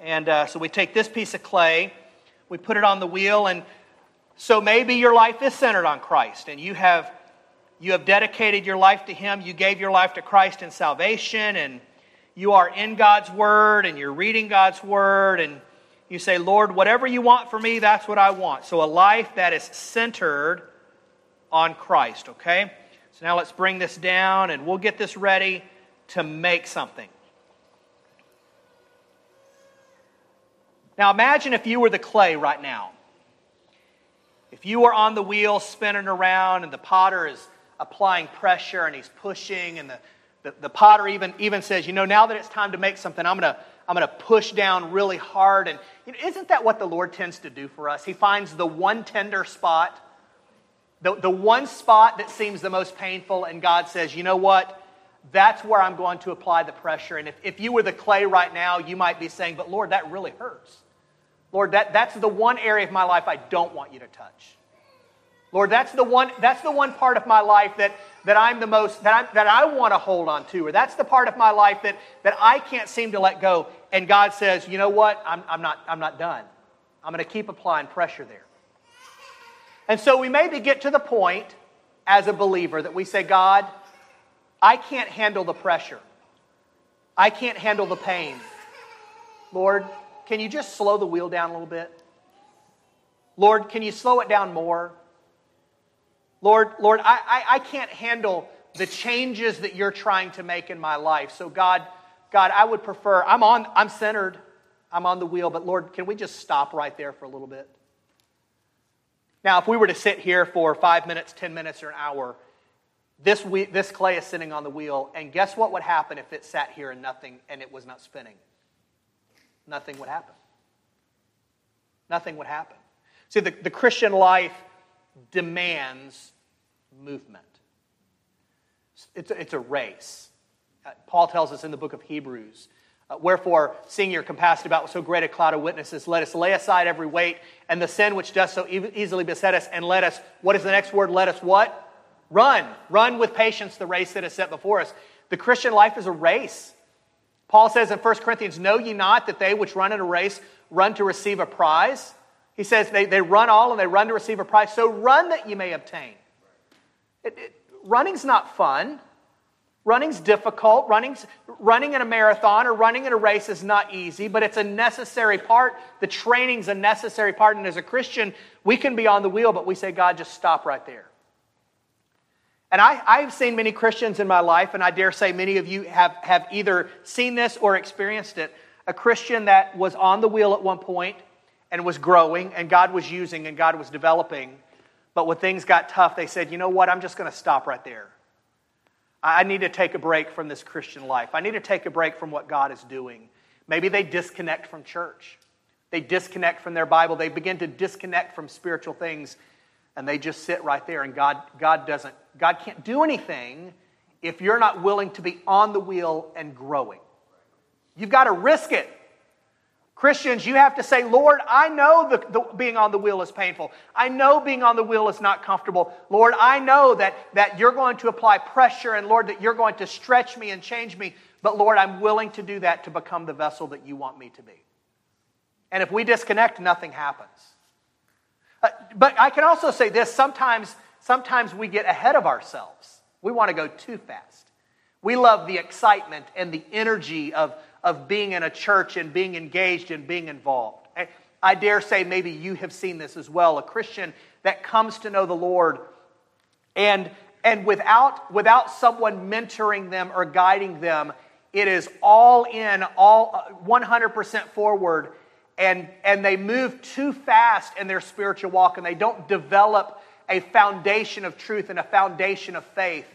And uh, so we take this piece of clay, we put it on the wheel, and so maybe your life is centered on Christ and you have you have dedicated your life to Him, you gave your life to Christ in salvation, and you are in God's Word and you're reading God's Word, and you say, Lord, whatever you want for me, that's what I want. So a life that is centered on Christ, okay? So now let's bring this down and we'll get this ready to make something. Now imagine if you were the clay right now. If you were on the wheel spinning around and the potter is applying pressure and he's pushing and the, the, the potter even, even says, you know, now that it's time to make something, I'm going to I'm going to push down really hard. And you know, isn't that what the Lord tends to do for us? He finds the one tender spot, the, the one spot that seems the most painful, and God says, you know what? That's where I'm going to apply the pressure. And if, if you were the clay right now, you might be saying, but Lord, that really hurts. Lord, that, that's the one area of my life I don't want you to touch. Lord, that's the one, that's the one part of my life that, that I'm the most, that, I'm, that I want to hold on to, or that's the part of my life that, that I can't seem to let go. And God says, you know what? I'm, I'm, not, I'm not done. I'm going to keep applying pressure there. And so we maybe get to the point as a believer that we say, God, I can't handle the pressure. I can't handle the pain. Lord, can you just slow the wheel down a little bit? Lord, can you slow it down more? Lord, Lord, I, I, I can't handle the changes that you're trying to make in my life. So, God, God, I would prefer, I'm on, I'm centered, I'm on the wheel, but Lord, can we just stop right there for a little bit? Now, if we were to sit here for five minutes, 10 minutes, or an hour, this, this clay is sitting on the wheel, and guess what would happen if it sat here and nothing, and it was not spinning? Nothing would happen. Nothing would happen. See, the, the Christian life demands movement. It's it's a race. Uh, Paul tells us in the book of Hebrews Uh, wherefore, seeing you're compassed about with so great a cloud of witnesses, let us lay aside every weight and the sin which does so e- easily beset us, and let us, what is the next word? Let us what? Run. Run with patience the race that is set before us. The Christian life is a race. Paul says in 1 Corinthians, Know ye not that they which run in a race run to receive a prize? He says they, they run all and they run to receive a prize. So run that ye may obtain. It, it, running's not fun. Running's difficult. Running's, running in a marathon or running in a race is not easy, but it's a necessary part. The training's a necessary part. And as a Christian, we can be on the wheel, but we say, God, just stop right there. And I, I've seen many Christians in my life, and I dare say many of you have, have either seen this or experienced it. A Christian that was on the wheel at one point and was growing, and God was using and God was developing. But when things got tough, they said, you know what, I'm just going to stop right there. I need to take a break from this Christian life. I need to take a break from what God is doing. Maybe they disconnect from church. They disconnect from their Bible. They begin to disconnect from spiritual things and they just sit right there and God God doesn't God can't do anything if you're not willing to be on the wheel and growing. You've got to risk it. Christians, you have to say, Lord, I know the, the, being on the wheel is painful. I know being on the wheel is not comfortable. Lord, I know that, that you're going to apply pressure and, Lord, that you're going to stretch me and change me. But, Lord, I'm willing to do that to become the vessel that you want me to be. And if we disconnect, nothing happens. Uh, but I can also say this sometimes, sometimes we get ahead of ourselves. We want to go too fast. We love the excitement and the energy of, of being in a church and being engaged and being involved. I, dare say maybe you have seen this as well. A Christian that comes to know the Lord and, and without, without someone mentoring them or guiding them, it is all in, all 100% uh, forward, and, and they move too fast in their spiritual walk and they don't develop a foundation of truth and a foundation of faith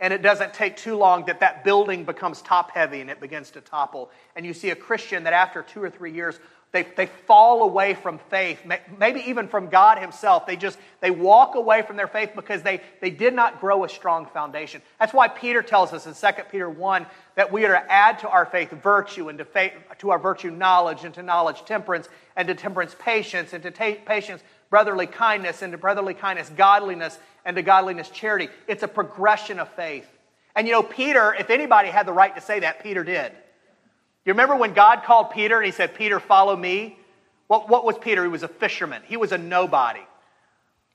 and it doesn't take too long that that building becomes top heavy and it begins to topple. And you see a Christian that after two or three years, they, they fall away from faith, maybe even from God Himself. They just they walk away from their faith because they, they did not grow a strong foundation. That's why Peter tells us in 2 Peter 1 that we are to add to our faith virtue, and to, faith, to our virtue knowledge, and to knowledge temperance, and to temperance patience, and to ta- patience brotherly kindness, and to brotherly kindness godliness, and to godliness charity. It's a progression of faith. And you know, Peter, if anybody had the right to say that, Peter did. You remember when God called Peter and he said, Peter, follow me? What, what was Peter? He was a fisherman, he was a nobody.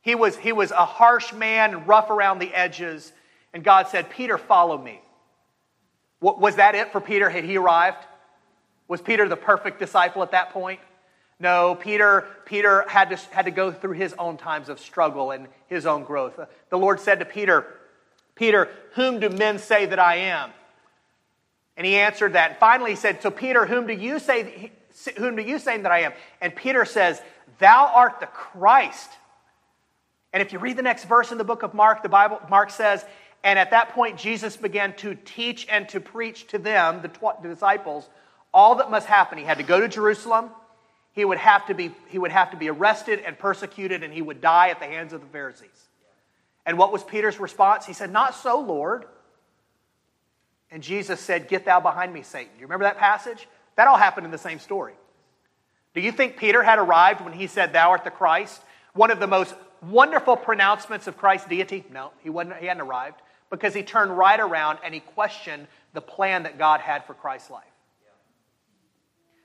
He was, he was a harsh man, rough around the edges. And God said, Peter, follow me. What, was that it for Peter? Had he arrived? Was Peter the perfect disciple at that point? No, Peter, Peter had, to, had to go through his own times of struggle and his own growth. The Lord said to Peter, Peter, whom do men say that I am? And he answered that. And finally he said, So Peter, whom do you say whom do you say that I am? And Peter says, Thou art the Christ. And if you read the next verse in the book of Mark, the Bible, Mark says, and at that point, Jesus began to teach and to preach to them, the, tw- the disciples, all that must happen. He had to go to Jerusalem. He would, have to be, he would have to be arrested and persecuted, and he would die at the hands of the Pharisees. And what was Peter's response? He said, Not so, Lord. And Jesus said, Get thou behind me, Satan. Do you remember that passage? That all happened in the same story. Do you think Peter had arrived when he said, Thou art the Christ? One of the most wonderful pronouncements of Christ's deity? No, he, wasn't, he hadn't arrived because he turned right around and he questioned the plan that God had for Christ's life.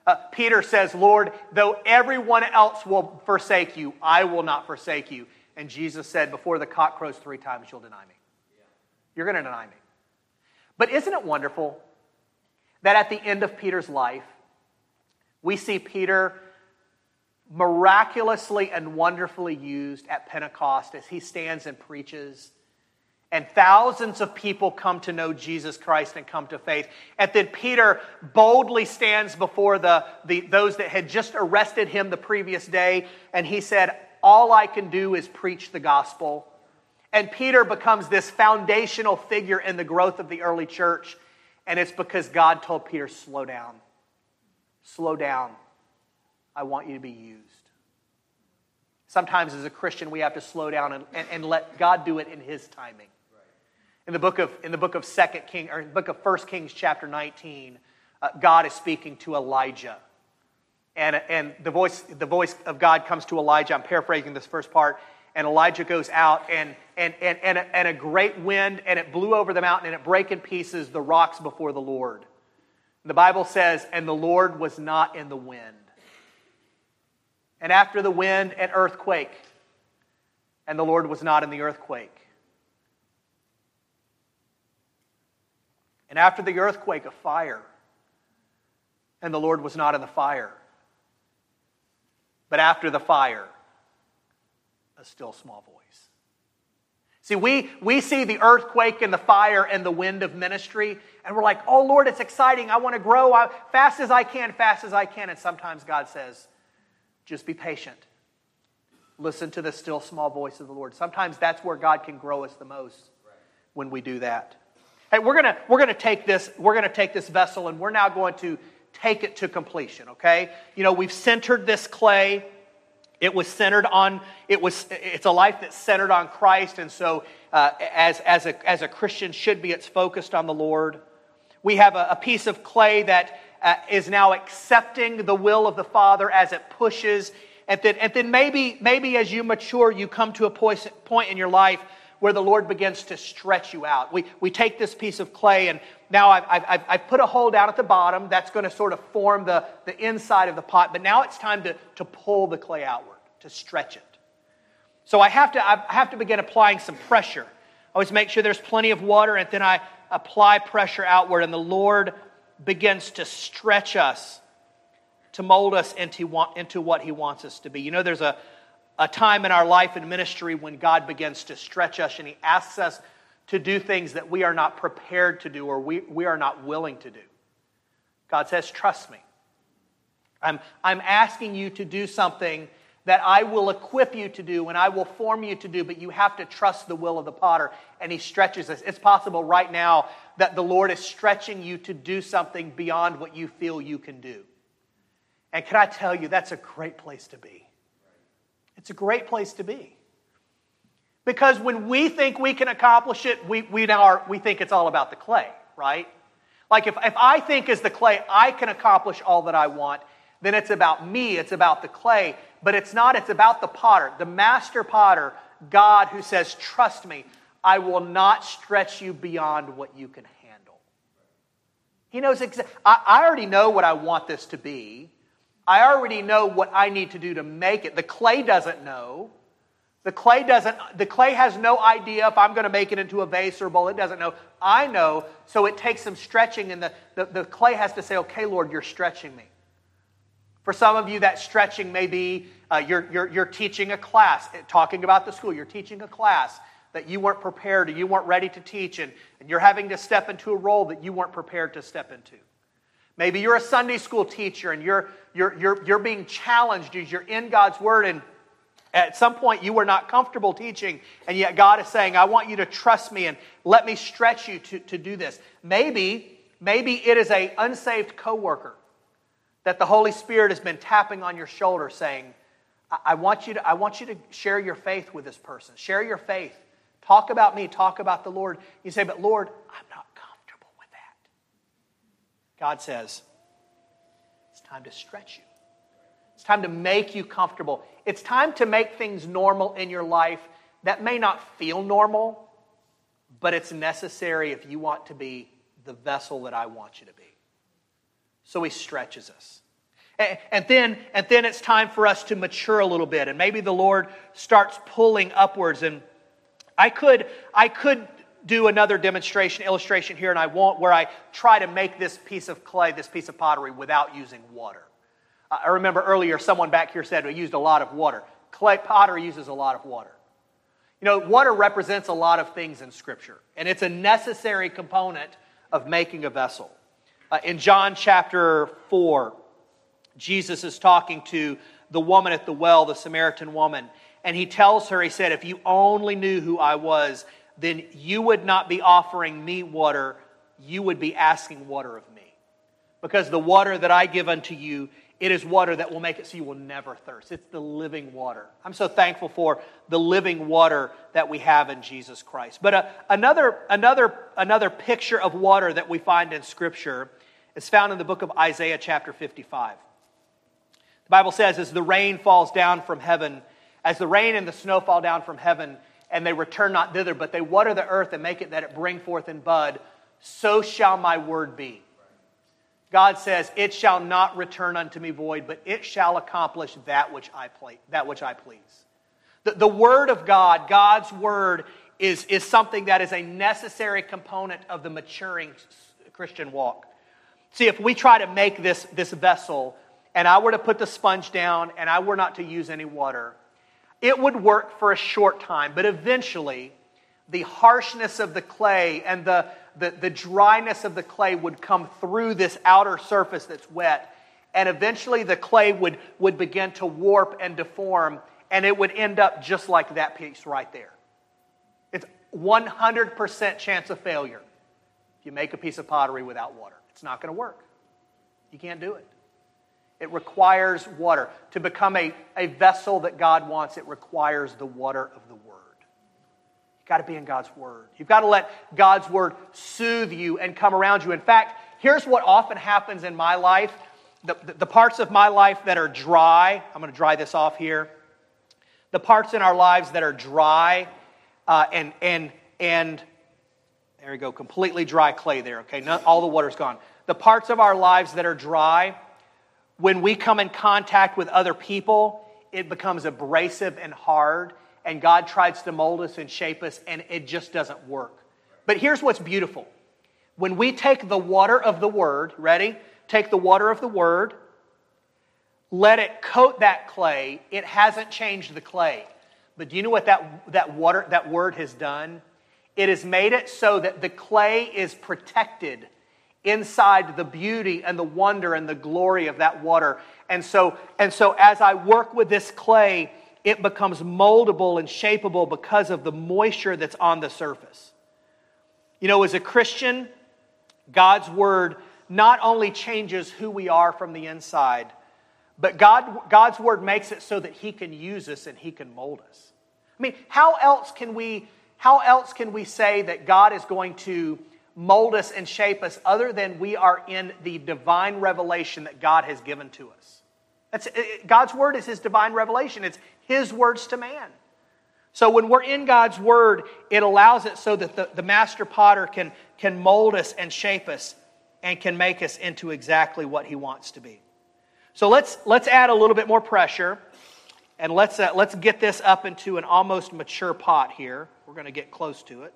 Uh, Peter says, Lord, though everyone else will forsake you, I will not forsake you. And Jesus said, Before the cock crows three times, you'll deny me. You're going to deny me. But isn't it wonderful that at the end of Peter's life, we see Peter miraculously and wonderfully used at Pentecost as he stands and preaches and thousands of people come to know Jesus Christ and come to faith. And then Peter boldly stands before the, the, those that had just arrested him the previous day, and he said, All I can do is preach the gospel. And Peter becomes this foundational figure in the growth of the early church, and it's because God told Peter, Slow down. Slow down. I want you to be used. Sometimes as a Christian, we have to slow down and, and, and let God do it in His timing. In the book of, in the book of Second King, or in the book of First Kings, chapter 19, uh, God is speaking to Elijah. And, and the, voice, the voice of God comes to Elijah. I'm paraphrasing this first part. And Elijah goes out, and, and, and, and, a, and a great wind, and it blew over the mountain, and it broke in pieces the rocks before the Lord. The Bible says, and the Lord was not in the wind. And after the wind, an earthquake, and the Lord was not in the earthquake. And after the earthquake, a fire. And the Lord was not in the fire. But after the fire, a still small voice. See, we, we see the earthquake and the fire and the wind of ministry, and we're like, oh, Lord, it's exciting. I want to grow I, fast as I can, fast as I can. And sometimes God says, just be patient. Listen to the still small voice of the Lord. Sometimes that's where God can grow us the most when we do that. Hey, we're gonna we're gonna take this we're gonna take this vessel and we're now going to take it to completion. Okay, you know we've centered this clay. It was centered on it was it's a life that's centered on Christ, and so uh, as as a as a Christian should be, it's focused on the Lord. We have a, a piece of clay that uh, is now accepting the will of the Father as it pushes, and then and then maybe maybe as you mature, you come to a point point in your life where the Lord begins to stretch you out. We, we take this piece of clay, and now I've, I've, I've put a hole down at the bottom that's going to sort of form the, the inside of the pot, but now it's time to, to pull the clay outward, to stretch it. So I have to, I have to begin applying some pressure. I always make sure there's plenty of water, and then I apply pressure outward, and the Lord begins to stretch us to mold us into, into what He wants us to be. You know, there's a, a time in our life and ministry when God begins to stretch us and He asks us to do things that we are not prepared to do or we, we are not willing to do. God says, Trust me. I'm, I'm asking you to do something that I will equip you to do and I will form you to do, but you have to trust the will of the potter. And he stretches us. It's possible right now that the Lord is stretching you to do something beyond what you feel you can do. And can I tell you, that's a great place to be. It's a great place to be. Because when we think we can accomplish it, we, we, now are, we think it's all about the clay, right? Like if, if I think as the clay, I can accomplish all that I want, then it's about me, it's about the clay. But it's not, it's about the potter, the master potter, God who says, Trust me, I will not stretch you beyond what you can handle. He knows exactly, I, I already know what I want this to be. I already know what I need to do to make it. The clay doesn't know. The clay doesn't, the clay has no idea if I'm going to make it into a vase or a bowl. It doesn't know. I know. So it takes some stretching, and the, the, the clay has to say, okay, Lord, you're stretching me. For some of you, that stretching may be uh, you're, you're, you're teaching a class, eh, talking about the school, you're teaching a class that you weren't prepared or you weren't ready to teach, and, and you're having to step into a role that you weren't prepared to step into. Maybe you're a Sunday school teacher and you're, you're, you're, you're being challenged as you're in God's Word and at some point, you were not comfortable teaching, and yet God is saying, I want you to trust me and let me stretch you to, to do this. Maybe, maybe it is a unsaved coworker that the Holy Spirit has been tapping on your shoulder saying, I, want, you to, I want you to share your faith with this person. Share your faith. Talk about me. Talk about the Lord. You say, but Lord, I'm not. God says, it's time to stretch you. It's time to make you comfortable. It's time to make things normal in your life that may not feel normal, but it's necessary if you want to be the vessel that I want you to be. So he stretches us. And then, and then it's time for us to mature a little bit. And maybe the Lord starts pulling upwards. And I could, I could do another demonstration, illustration here, and I won't, where I try to make this piece of clay, this piece of pottery, without using water. I remember earlier someone back here said we used a lot of water. Clay pottery uses a lot of water. You know, water represents a lot of things in Scripture, and it's a necessary component of making a vessel. Uh, in John chapter 4, Jesus is talking to the woman at the well, the Samaritan woman, and he tells her, He said, If you only knew who I was, then you would not be offering me water, you would be asking water of me. Because the water that I give unto you it is water that will make it so you will never thirst. It's the living water. I'm so thankful for the living water that we have in Jesus Christ. But uh, another, another, another picture of water that we find in Scripture is found in the book of Isaiah, chapter 55. The Bible says, As the rain falls down from heaven, as the rain and the snow fall down from heaven, and they return not thither, but they water the earth and make it that it bring forth in bud, so shall my word be God says, It shall not return unto me void, but it shall accomplish that which I, that which I please. The, the Word of God, God's Word, is, is something that is a necessary component of the maturing Christian walk. See, if we try to make this, this vessel, and I were to put the sponge down, and I were not to use any water, it would work for a short time, but eventually, the harshness of the clay and the, the, the dryness of the clay would come through this outer surface that's wet, and eventually the clay would, would begin to warp and deform, and it would end up just like that piece right there. It's 100% chance of failure if you make a piece of pottery without water. It's not going to work. You can't do it. It requires water. To become a, a vessel that God wants, it requires the water of the Word You've got to be in God's Word. You've got to let God's Word soothe you and come around you. In fact, here's what often happens in my life the, the, the parts of my life that are dry, I'm going to dry this off here. The parts in our lives that are dry uh, and, and, and, there we go, completely dry clay there, okay? All the water's gone. The parts of our lives that are dry, when we come in contact with other people, it becomes abrasive and hard and God tries to mold us and shape us, and it just doesn't work. But here's what's beautiful when we take the water of the Word, ready? Take the water of the Word, let it coat that clay, it hasn't changed the clay. But do you know what that, that water, that word has done? It has made it so that the clay is protected inside the beauty and the wonder and the glory of that water. And so, and so as I work with this clay, it becomes moldable and shapeable because of the moisture that's on the surface. You know, as a Christian, God's word not only changes who we are from the inside, but God, God's word makes it so that He can use us and He can mold us. I mean, how else can we, how else can we say that God is going to mold us and shape us other than we are in the divine revelation that God has given to us? That's, God's word is His divine revelation. It's his words to man. So when we're in God's word, it allows it so that the, the master potter can, can mold us and shape us and can make us into exactly what he wants to be. So let's, let's add a little bit more pressure. And let's, uh, let's get this up into an almost mature pot here. We're going to get close to it.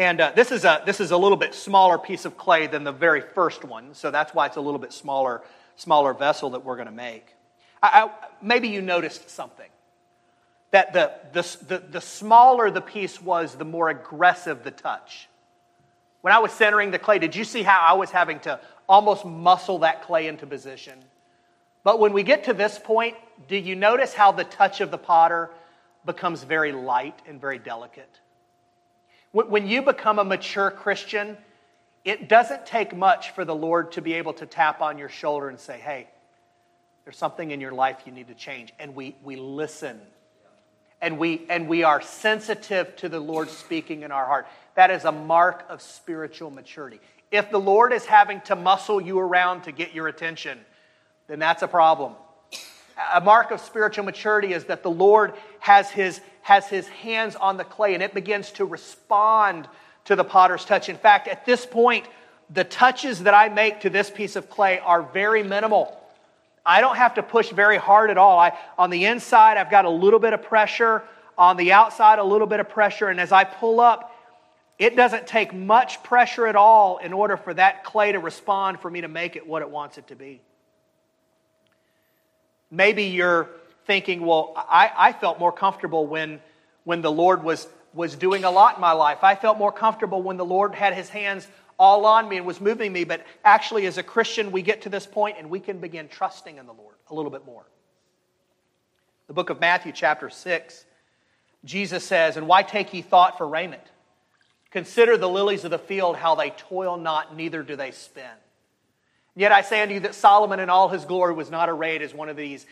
And uh, this, is a, this is a little bit smaller piece of clay than the very first one, so that's why it's a little bit smaller, smaller vessel that we're going to make. I, I, maybe you noticed something. That the, the, the, the smaller the piece was, the more aggressive the touch. When I was centering the clay, did you see how I was having to almost muscle that clay into position? But when we get to this point, do you notice how the touch of the potter becomes very light and very delicate? When you become a mature Christian, it doesn't take much for the Lord to be able to tap on your shoulder and say, hey, there's something in your life you need to change. And we, we listen. And we, and we are sensitive to the Lord speaking in our heart. That is a mark of spiritual maturity. If the Lord is having to muscle you around to get your attention, then that's a problem. A mark of spiritual maturity is that the Lord has his, has his hands on the clay and it begins to respond to the potter's touch. In fact, at this point, the touches that I make to this piece of clay are very minimal. I don't have to push very hard at all. I, on the inside, I've got a little bit of pressure. On the outside, a little bit of pressure. And as I pull up, it doesn't take much pressure at all in order for that clay to respond for me to make it what it wants it to be. Maybe you're thinking, well, I, I felt more comfortable when, when the Lord was, was doing a lot in my life. I felt more comfortable when the Lord had his hands all on me and was moving me. But actually, as a Christian, we get to this point and we can begin trusting in the Lord a little bit more. The book of Matthew, chapter 6, Jesus says, And why take ye thought for raiment? Consider the lilies of the field, how they toil not, neither do they spin. Yet I say unto you that Solomon in all his glory was not arrayed as one of these.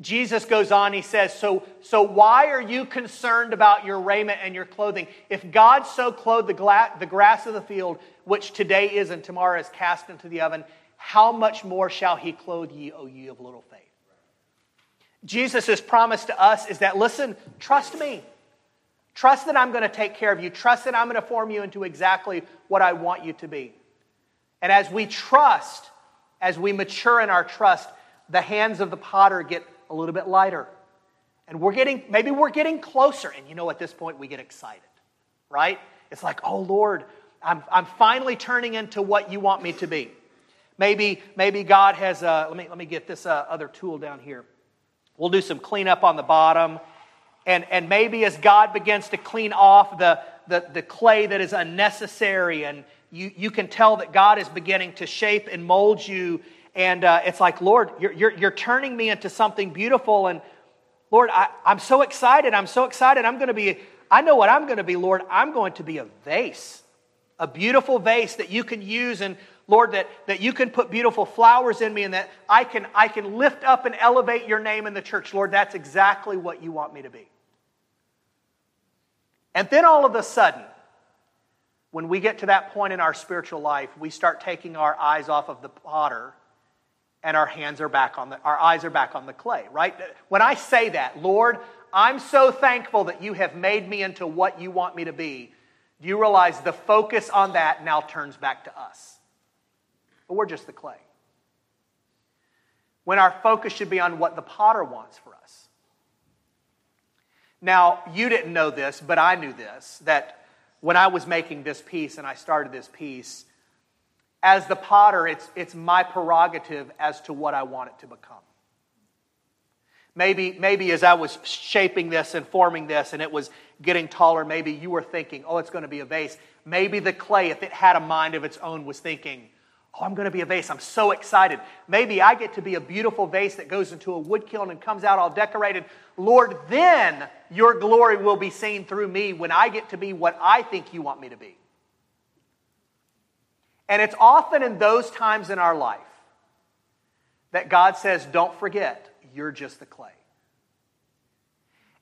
Jesus goes on, he says, so, so why are you concerned about your raiment and your clothing? If God so clothed the, gla- the grass of the field, which today is and tomorrow is cast into the oven, how much more shall he clothe ye, O ye of little faith? Jesus' promise to us is that, listen, trust me. Trust that I'm going to take care of you. Trust that I'm going to form you into exactly what I want you to be. And as we trust, as we mature in our trust, the hands of the potter get a little bit lighter. And we're getting, maybe we're getting closer. And you know, at this point, we get excited, right? It's like, oh, Lord, I'm, I'm finally turning into what you want me to be. Maybe, maybe God has, let, me, let me get this uh, other tool down here. We'll do some cleanup on the bottom. And, and maybe as God begins to clean off the, the, the clay that is unnecessary, and you, you can tell that God is beginning to shape and mold you and uh, it's like, Lord, you're, you're, you're, turning me into something beautiful. And Lord, I, I'm so excited. I'm so excited. I'm going to be, I know what I'm going to be, Lord. I'm going to be a vase, a beautiful vase that you can use. And Lord, that, that you can put beautiful flowers in me and that I can, I can lift up and elevate your name in the church. Lord, that's exactly what you want me to be. And then all of a sudden, when we get to that point in our spiritual life, we start taking our eyes off of the potter and our hands are back on the, our eyes are back on the clay, right? When I say that, Lord, I'm so thankful that you have made me into what you want me to be. Do you realize the focus on that now turns back to us? But we're just the clay. When our focus should be on what the potter wants for us. Now, you didn't know this, but I knew this that when I was making this piece and I started this piece, as the potter, it's, it's my prerogative as to what I want it to become. Maybe, maybe as I was shaping this and forming this and it was getting taller, maybe you were thinking, oh, it's going to be a vase. Maybe the clay, if it had a mind of its own, was thinking, oh, I'm going to be a vase. I'm so excited. Maybe I get to be a beautiful vase that goes into a wood kiln and comes out all decorated. Lord, then your glory will be seen through me when I get to be what I think you want me to be. And it's often in those times in our life that God says, Don't forget, you're just the clay.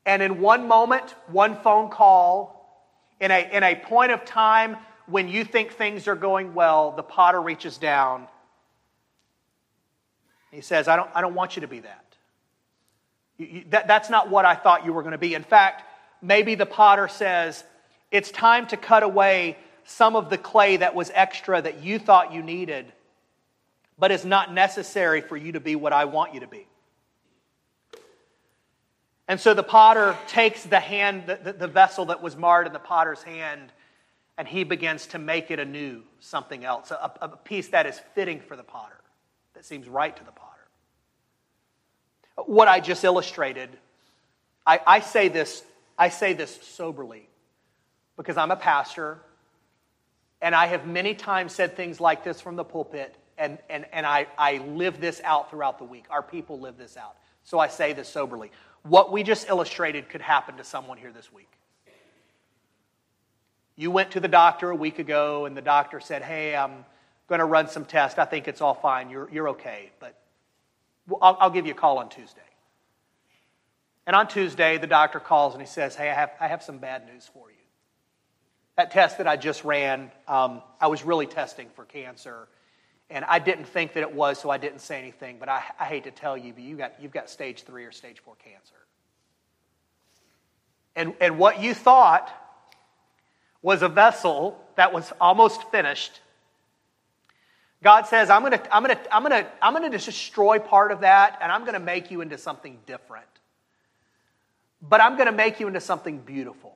And in one moment, one phone call, in a, in a point of time when you think things are going well, the potter reaches down. He says, I don't, I don't want you to be that. That, that's not what I thought you were going to be. In fact, maybe the potter says, It's time to cut away some of the clay that was extra that you thought you needed, but is not necessary for you to be what I want you to be. And so the potter takes the hand, the, the, vessel that was marred in the potter's hand, and he begins to make it anew, something else, a, a piece that is fitting for the potter, that seems right to the potter. What I just illustrated, I, I say this, I say this soberly because I'm a pastor, and I have many times said things like this from the pulpit, and, and, and I, I live this out throughout the week. Our people live this out. So I say this soberly. What we just illustrated could happen to someone here this week. You went to the doctor a week ago, and the doctor said, Hey, I'm going to run some tests. I think it's all fine. You're, you're okay, but I'll, I'll give you a call on Tuesday. And on Tuesday, the doctor calls and he says, Hey, I have, I have some bad news for you. That test that I just ran, um, I was really testing for cancer. And I didn't think that it was, so I didn't say anything. But I, I hate to tell you, but you got, you've got stage three or stage four cancer. And, and what you thought was a vessel that was almost finished. God says, I'm going to I'm to I'm to I'm to destroy part of that and I'm going to make you into something different. But I'm going to make you into something beautiful.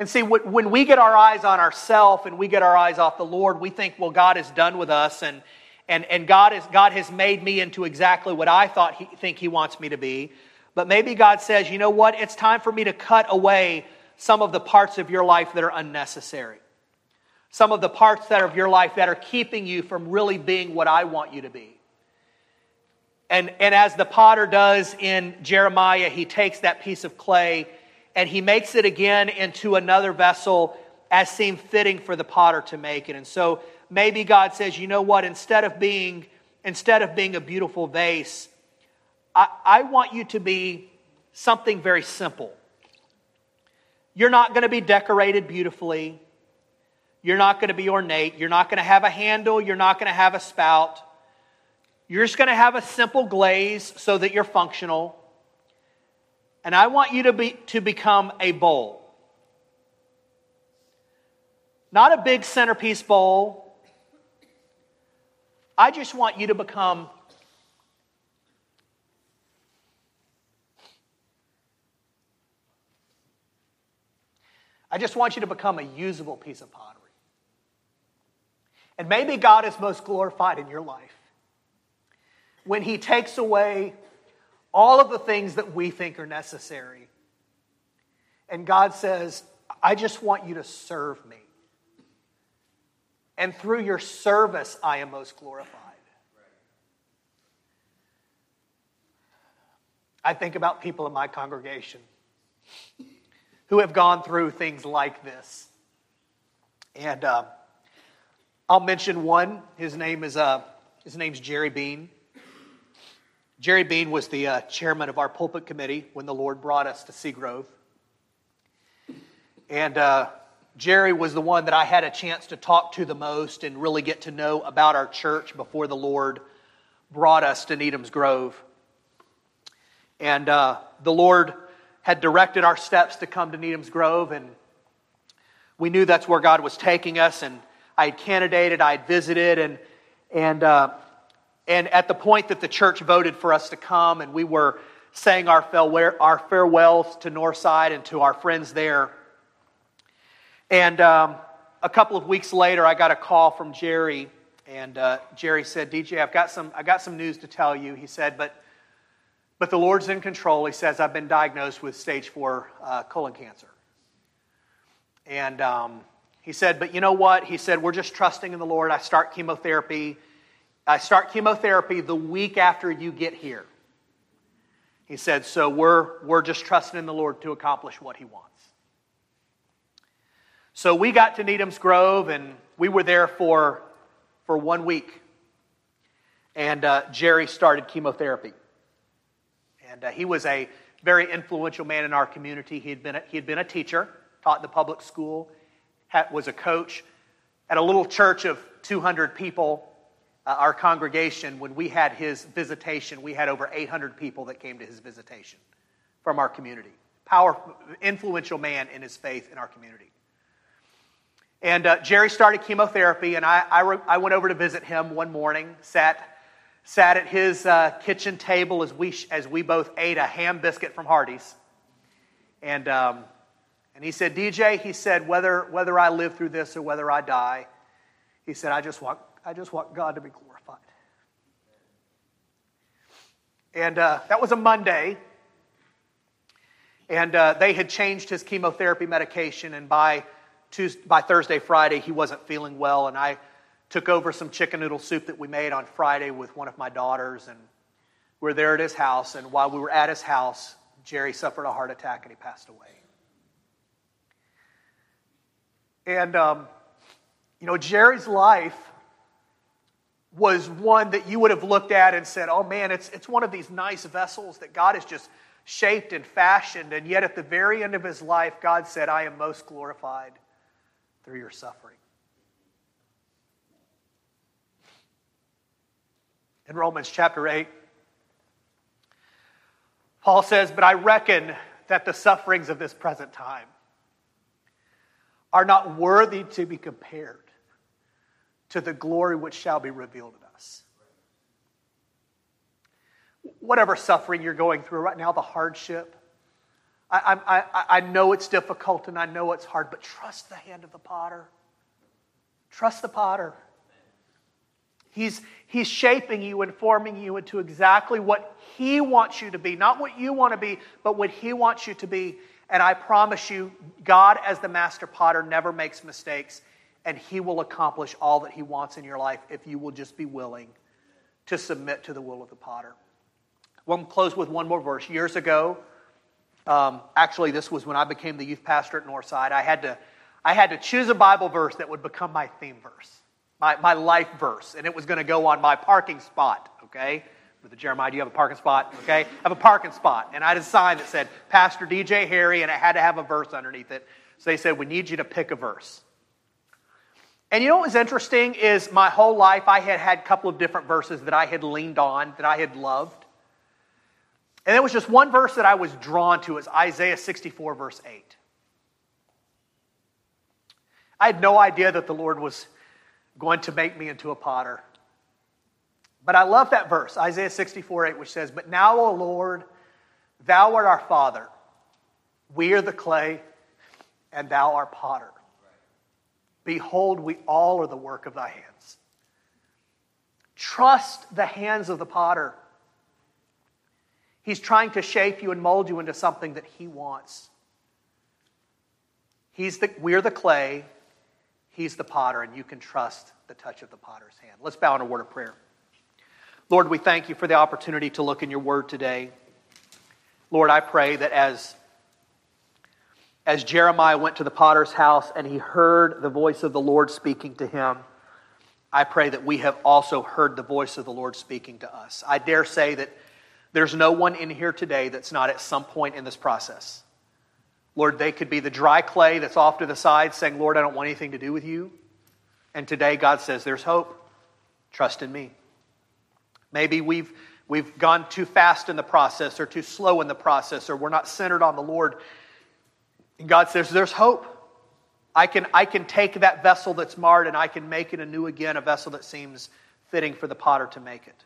And see, when we get our eyes on ourselves and we get our eyes off the Lord, we think, well, God is done with us and, and, and God, is, God has made me into exactly what I thought he think He wants me to be. But maybe God says, you know what? It's time for me to cut away some of the parts of your life that are unnecessary. Some of the parts that are of your life that are keeping you from really being what I want you to be. And, and as the potter does in Jeremiah, he takes that piece of clay and he makes it again into another vessel as seemed fitting for the potter to make it. And so maybe God says, you know what, instead of being, instead of being a beautiful vase, I, I want you to be something very simple. You're not going to be decorated beautifully. You're not going to be ornate. You're not going to have a handle. You're not going to have a spout. You're just going to have a simple glaze so that you're functional. And I want you to, be, to become a bowl. Not a big centerpiece bowl. I just want you to become I just want you to become a usable piece of pottery. And maybe God is most glorified in your life when He takes away all of the things that we think are necessary. And God says, I just want you to serve me. And through your service, I am most glorified. I think about people in my congregation who have gone through things like this. And uh, I'll mention one. His name is uh, his name's Jerry Bean. Jerry Bean was the uh, chairman of our pulpit committee when the Lord brought us to Seagrove. And uh, Jerry was the one that I had a chance to talk to the most and really get to know about our church before the Lord brought us to Needham's Grove. And uh, the Lord had directed our steps to come to Needham's Grove, and we knew that's where God was taking us. And I had candidated, I had visited, and, and uh, and at the point that the church voted for us to come and we were saying our, farewells to Northside and to our friends there, and um, a couple of weeks later, I got a call from Jerry, and uh, Jerry said, "DJ, I've got some, I got some news to tell you." He said, "But, but the Lord's in control." He says, "I've been diagnosed with stage four uh, colon cancer." And um, he said, "But you know what?" He said, "We're just trusting in the Lord. I start chemotherapy." I start chemotherapy the week after you get here. He said, So we're, we're just trusting in the Lord to accomplish what He wants. So we got to Needham's Grove and we were there for, for one week. And uh, Jerry started chemotherapy. And uh, he was a very influential man in our community. He had been a, he had been a teacher, taught in the public school, had, was a coach at a little church of 200 people uh, our congregation, when we had his visitation, we had over 800 people that came to his visitation from our community. Powerful, influential man in his faith in our community. And uh, Jerry started chemotherapy, and I, I, re- I, went over to visit him one morning, sat, sat at his uh, kitchen table as we, as we both ate a ham biscuit from Hardee's. And, um, and he said, DJ, he said, whether, whether I live through this or whether I die, he said, I just want, I just want God to be glorified. And uh, that was a Monday. And uh, they had changed his chemotherapy medication, and by, Tuesday, by Thursday, Friday, he wasn't feeling well. And I took over some chicken noodle soup that we made on Friday with one of my daughters, and we were there at his house. And while we were at his house, Jerry suffered a heart attack and he passed away. And, um, you know, Jerry's life was one that you would have looked at and said, oh man, it's, it's one of these nice vessels that God has just shaped and fashioned. And yet at the very end of his life, God said, I am most glorified through your suffering. In Romans chapter 8, Paul says, But I reckon that the sufferings of this present time are not worthy to be compared to the glory which shall be revealed in us. Whatever suffering you're going through right now, the hardship, I, I, I know it's difficult and I know it's hard, but trust the hand of the potter. Trust the potter. He's, he's shaping you and forming you into exactly what He wants you to be. Not what you want to be, but what He wants you to be. And I promise you, God, as the master potter, never makes mistakes, and He will accomplish all that He wants in your life if you will just be willing to submit to the will of the potter. We'll close with one more verse. Years ago, um, actually, this was when I became the youth pastor at Northside. I had to, I had to choose a Bible verse that would become my theme verse my, my life verse, and it was going to go on my parking spot, okay? With the Jeremiah, do you have a parking spot? Okay? I have a parking spot. And I had a sign that said, Pastor DJ Harry, and it had to have a verse underneath it. So they said, We need you to pick a verse. And you know what was interesting is my whole life I had had a couple of different verses that I had leaned on, that I had loved. And there was just one verse that I was drawn to. It's Isaiah 64, verse 8. I had no idea that the Lord was going to make me into a potter. But I love that verse, Isaiah 64 8, which says, But now, O Lord, thou art our Father. We are the clay, and thou art potter. Behold, we all are the work of thy hands. Trust the hands of the potter. He's trying to shape you and mold you into something that he wants. He's the, we're the clay, He's the potter, and you can trust the touch of the potter's hand. Let's bow in a word of prayer. Lord, we thank you for the opportunity to look in your word today. Lord, I pray that as, as Jeremiah went to the potter's house and he heard the voice of the Lord speaking to him, I pray that we have also heard the voice of the Lord speaking to us. I dare say that there's no one in here today that's not at some point in this process. Lord, they could be the dry clay that's off to the side saying, Lord, I don't want anything to do with you. And today God says, There's hope. Trust in me. Maybe we've, we've gone too fast in the process or too slow in the process or we're not centered on the Lord. And God says, There's hope. I can, I can take that vessel that's marred and I can make it anew again, a vessel that seems fitting for the potter to make it.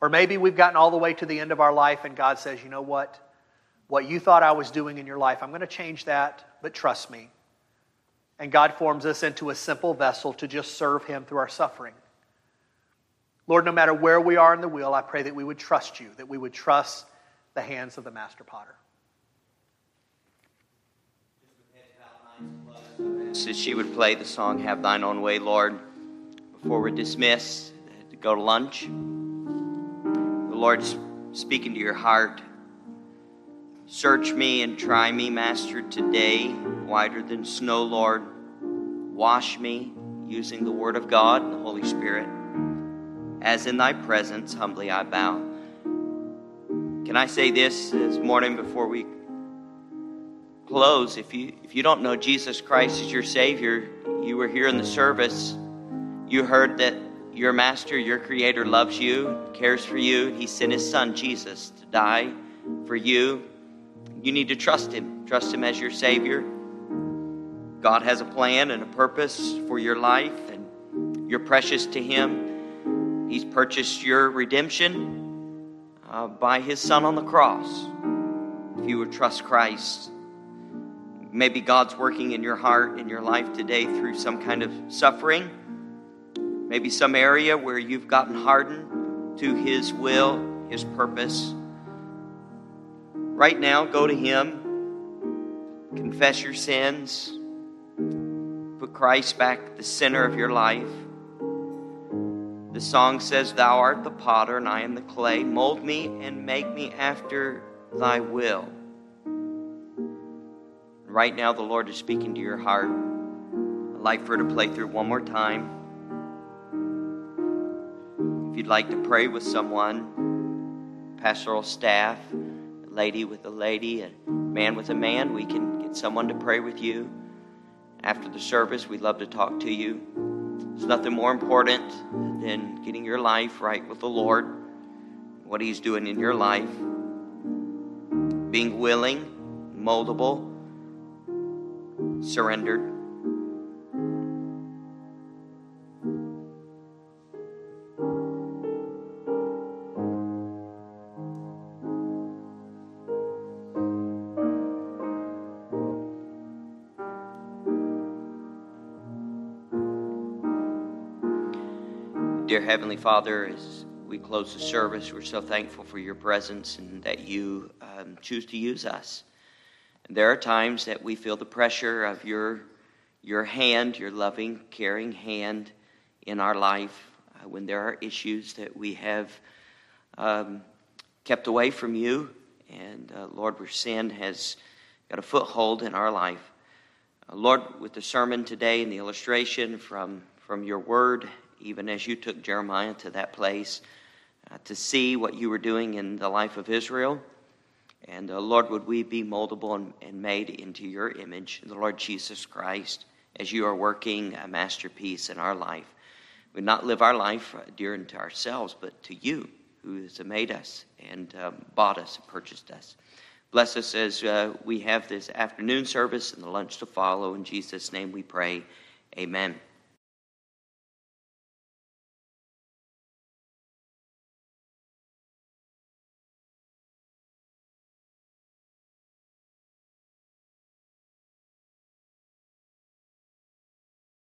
Or maybe we've gotten all the way to the end of our life and God says, You know what? what you thought I was doing in your life. I'm going to change that, but trust me. And God forms us into a simple vessel to just serve Him through our suffering. Lord, no matter where we are in the wheel, I pray that we would trust you, that we would trust the hands of the master potter. So she would play the song Have Thine Own Way, Lord, before we're dismissed to go to lunch. The Lord's speaking to your heart. Search me and try me, Master, today, whiter than snow, Lord. Wash me using the Word of God and the Holy Spirit. As in thy presence, humbly I bow. Can I say this this morning before we close? If you, if you don't know Jesus Christ as your Savior, you were here in the service, you heard that your master, your creator, loves you, cares for you. He sent his son, Jesus, to die for you. You need to trust him. Trust him as your Savior. God has a plan and a purpose for your life, and you're precious to him. He's purchased your redemption uh, by his son on the cross. If you would trust Christ, maybe God's working in your heart, in your life today through some kind of suffering maybe some area where you've gotten hardened to His will, His purpose. Right now, go to Him, confess your sins, put Christ back the center of your life. The song says, Thou art the potter, and I am the clay. Mold me and make me after thy will. Right now, the Lord is speaking to your heart. I'd like for her to play through one more time. If you'd like to pray with someone, pastoral staff, lady with a lady, a man with a man, we can get someone to pray with you. After the service, we'd love to talk to you. There's nothing more important than getting your life right with the Lord, what He's doing in your life, being willing, moldable, surrendered. Dear Heavenly Father, as we close the service, we're so thankful for your presence and that you um, choose to use us. And there are times that we feel the pressure of your, your hand, your loving, caring hand in our life, uh, when there are issues that we have um, kept away from you, and uh, Lord, where sin has got a foothold in our life. Uh, Lord, with the sermon today and the illustration from, from your word even as you took Jeremiah to that place uh, to see what you were doing in the life of Israel. And uh, Lord, would we be moldable and, and made into your image, the Lord Jesus Christ, as you are working a masterpiece in our life. We not live our life uh, dear unto ourselves, but to you, who has made us and um, bought us and purchased us. Bless us as uh, we have this afternoon service and the lunch to follow. In Jesus' name we pray. Amen.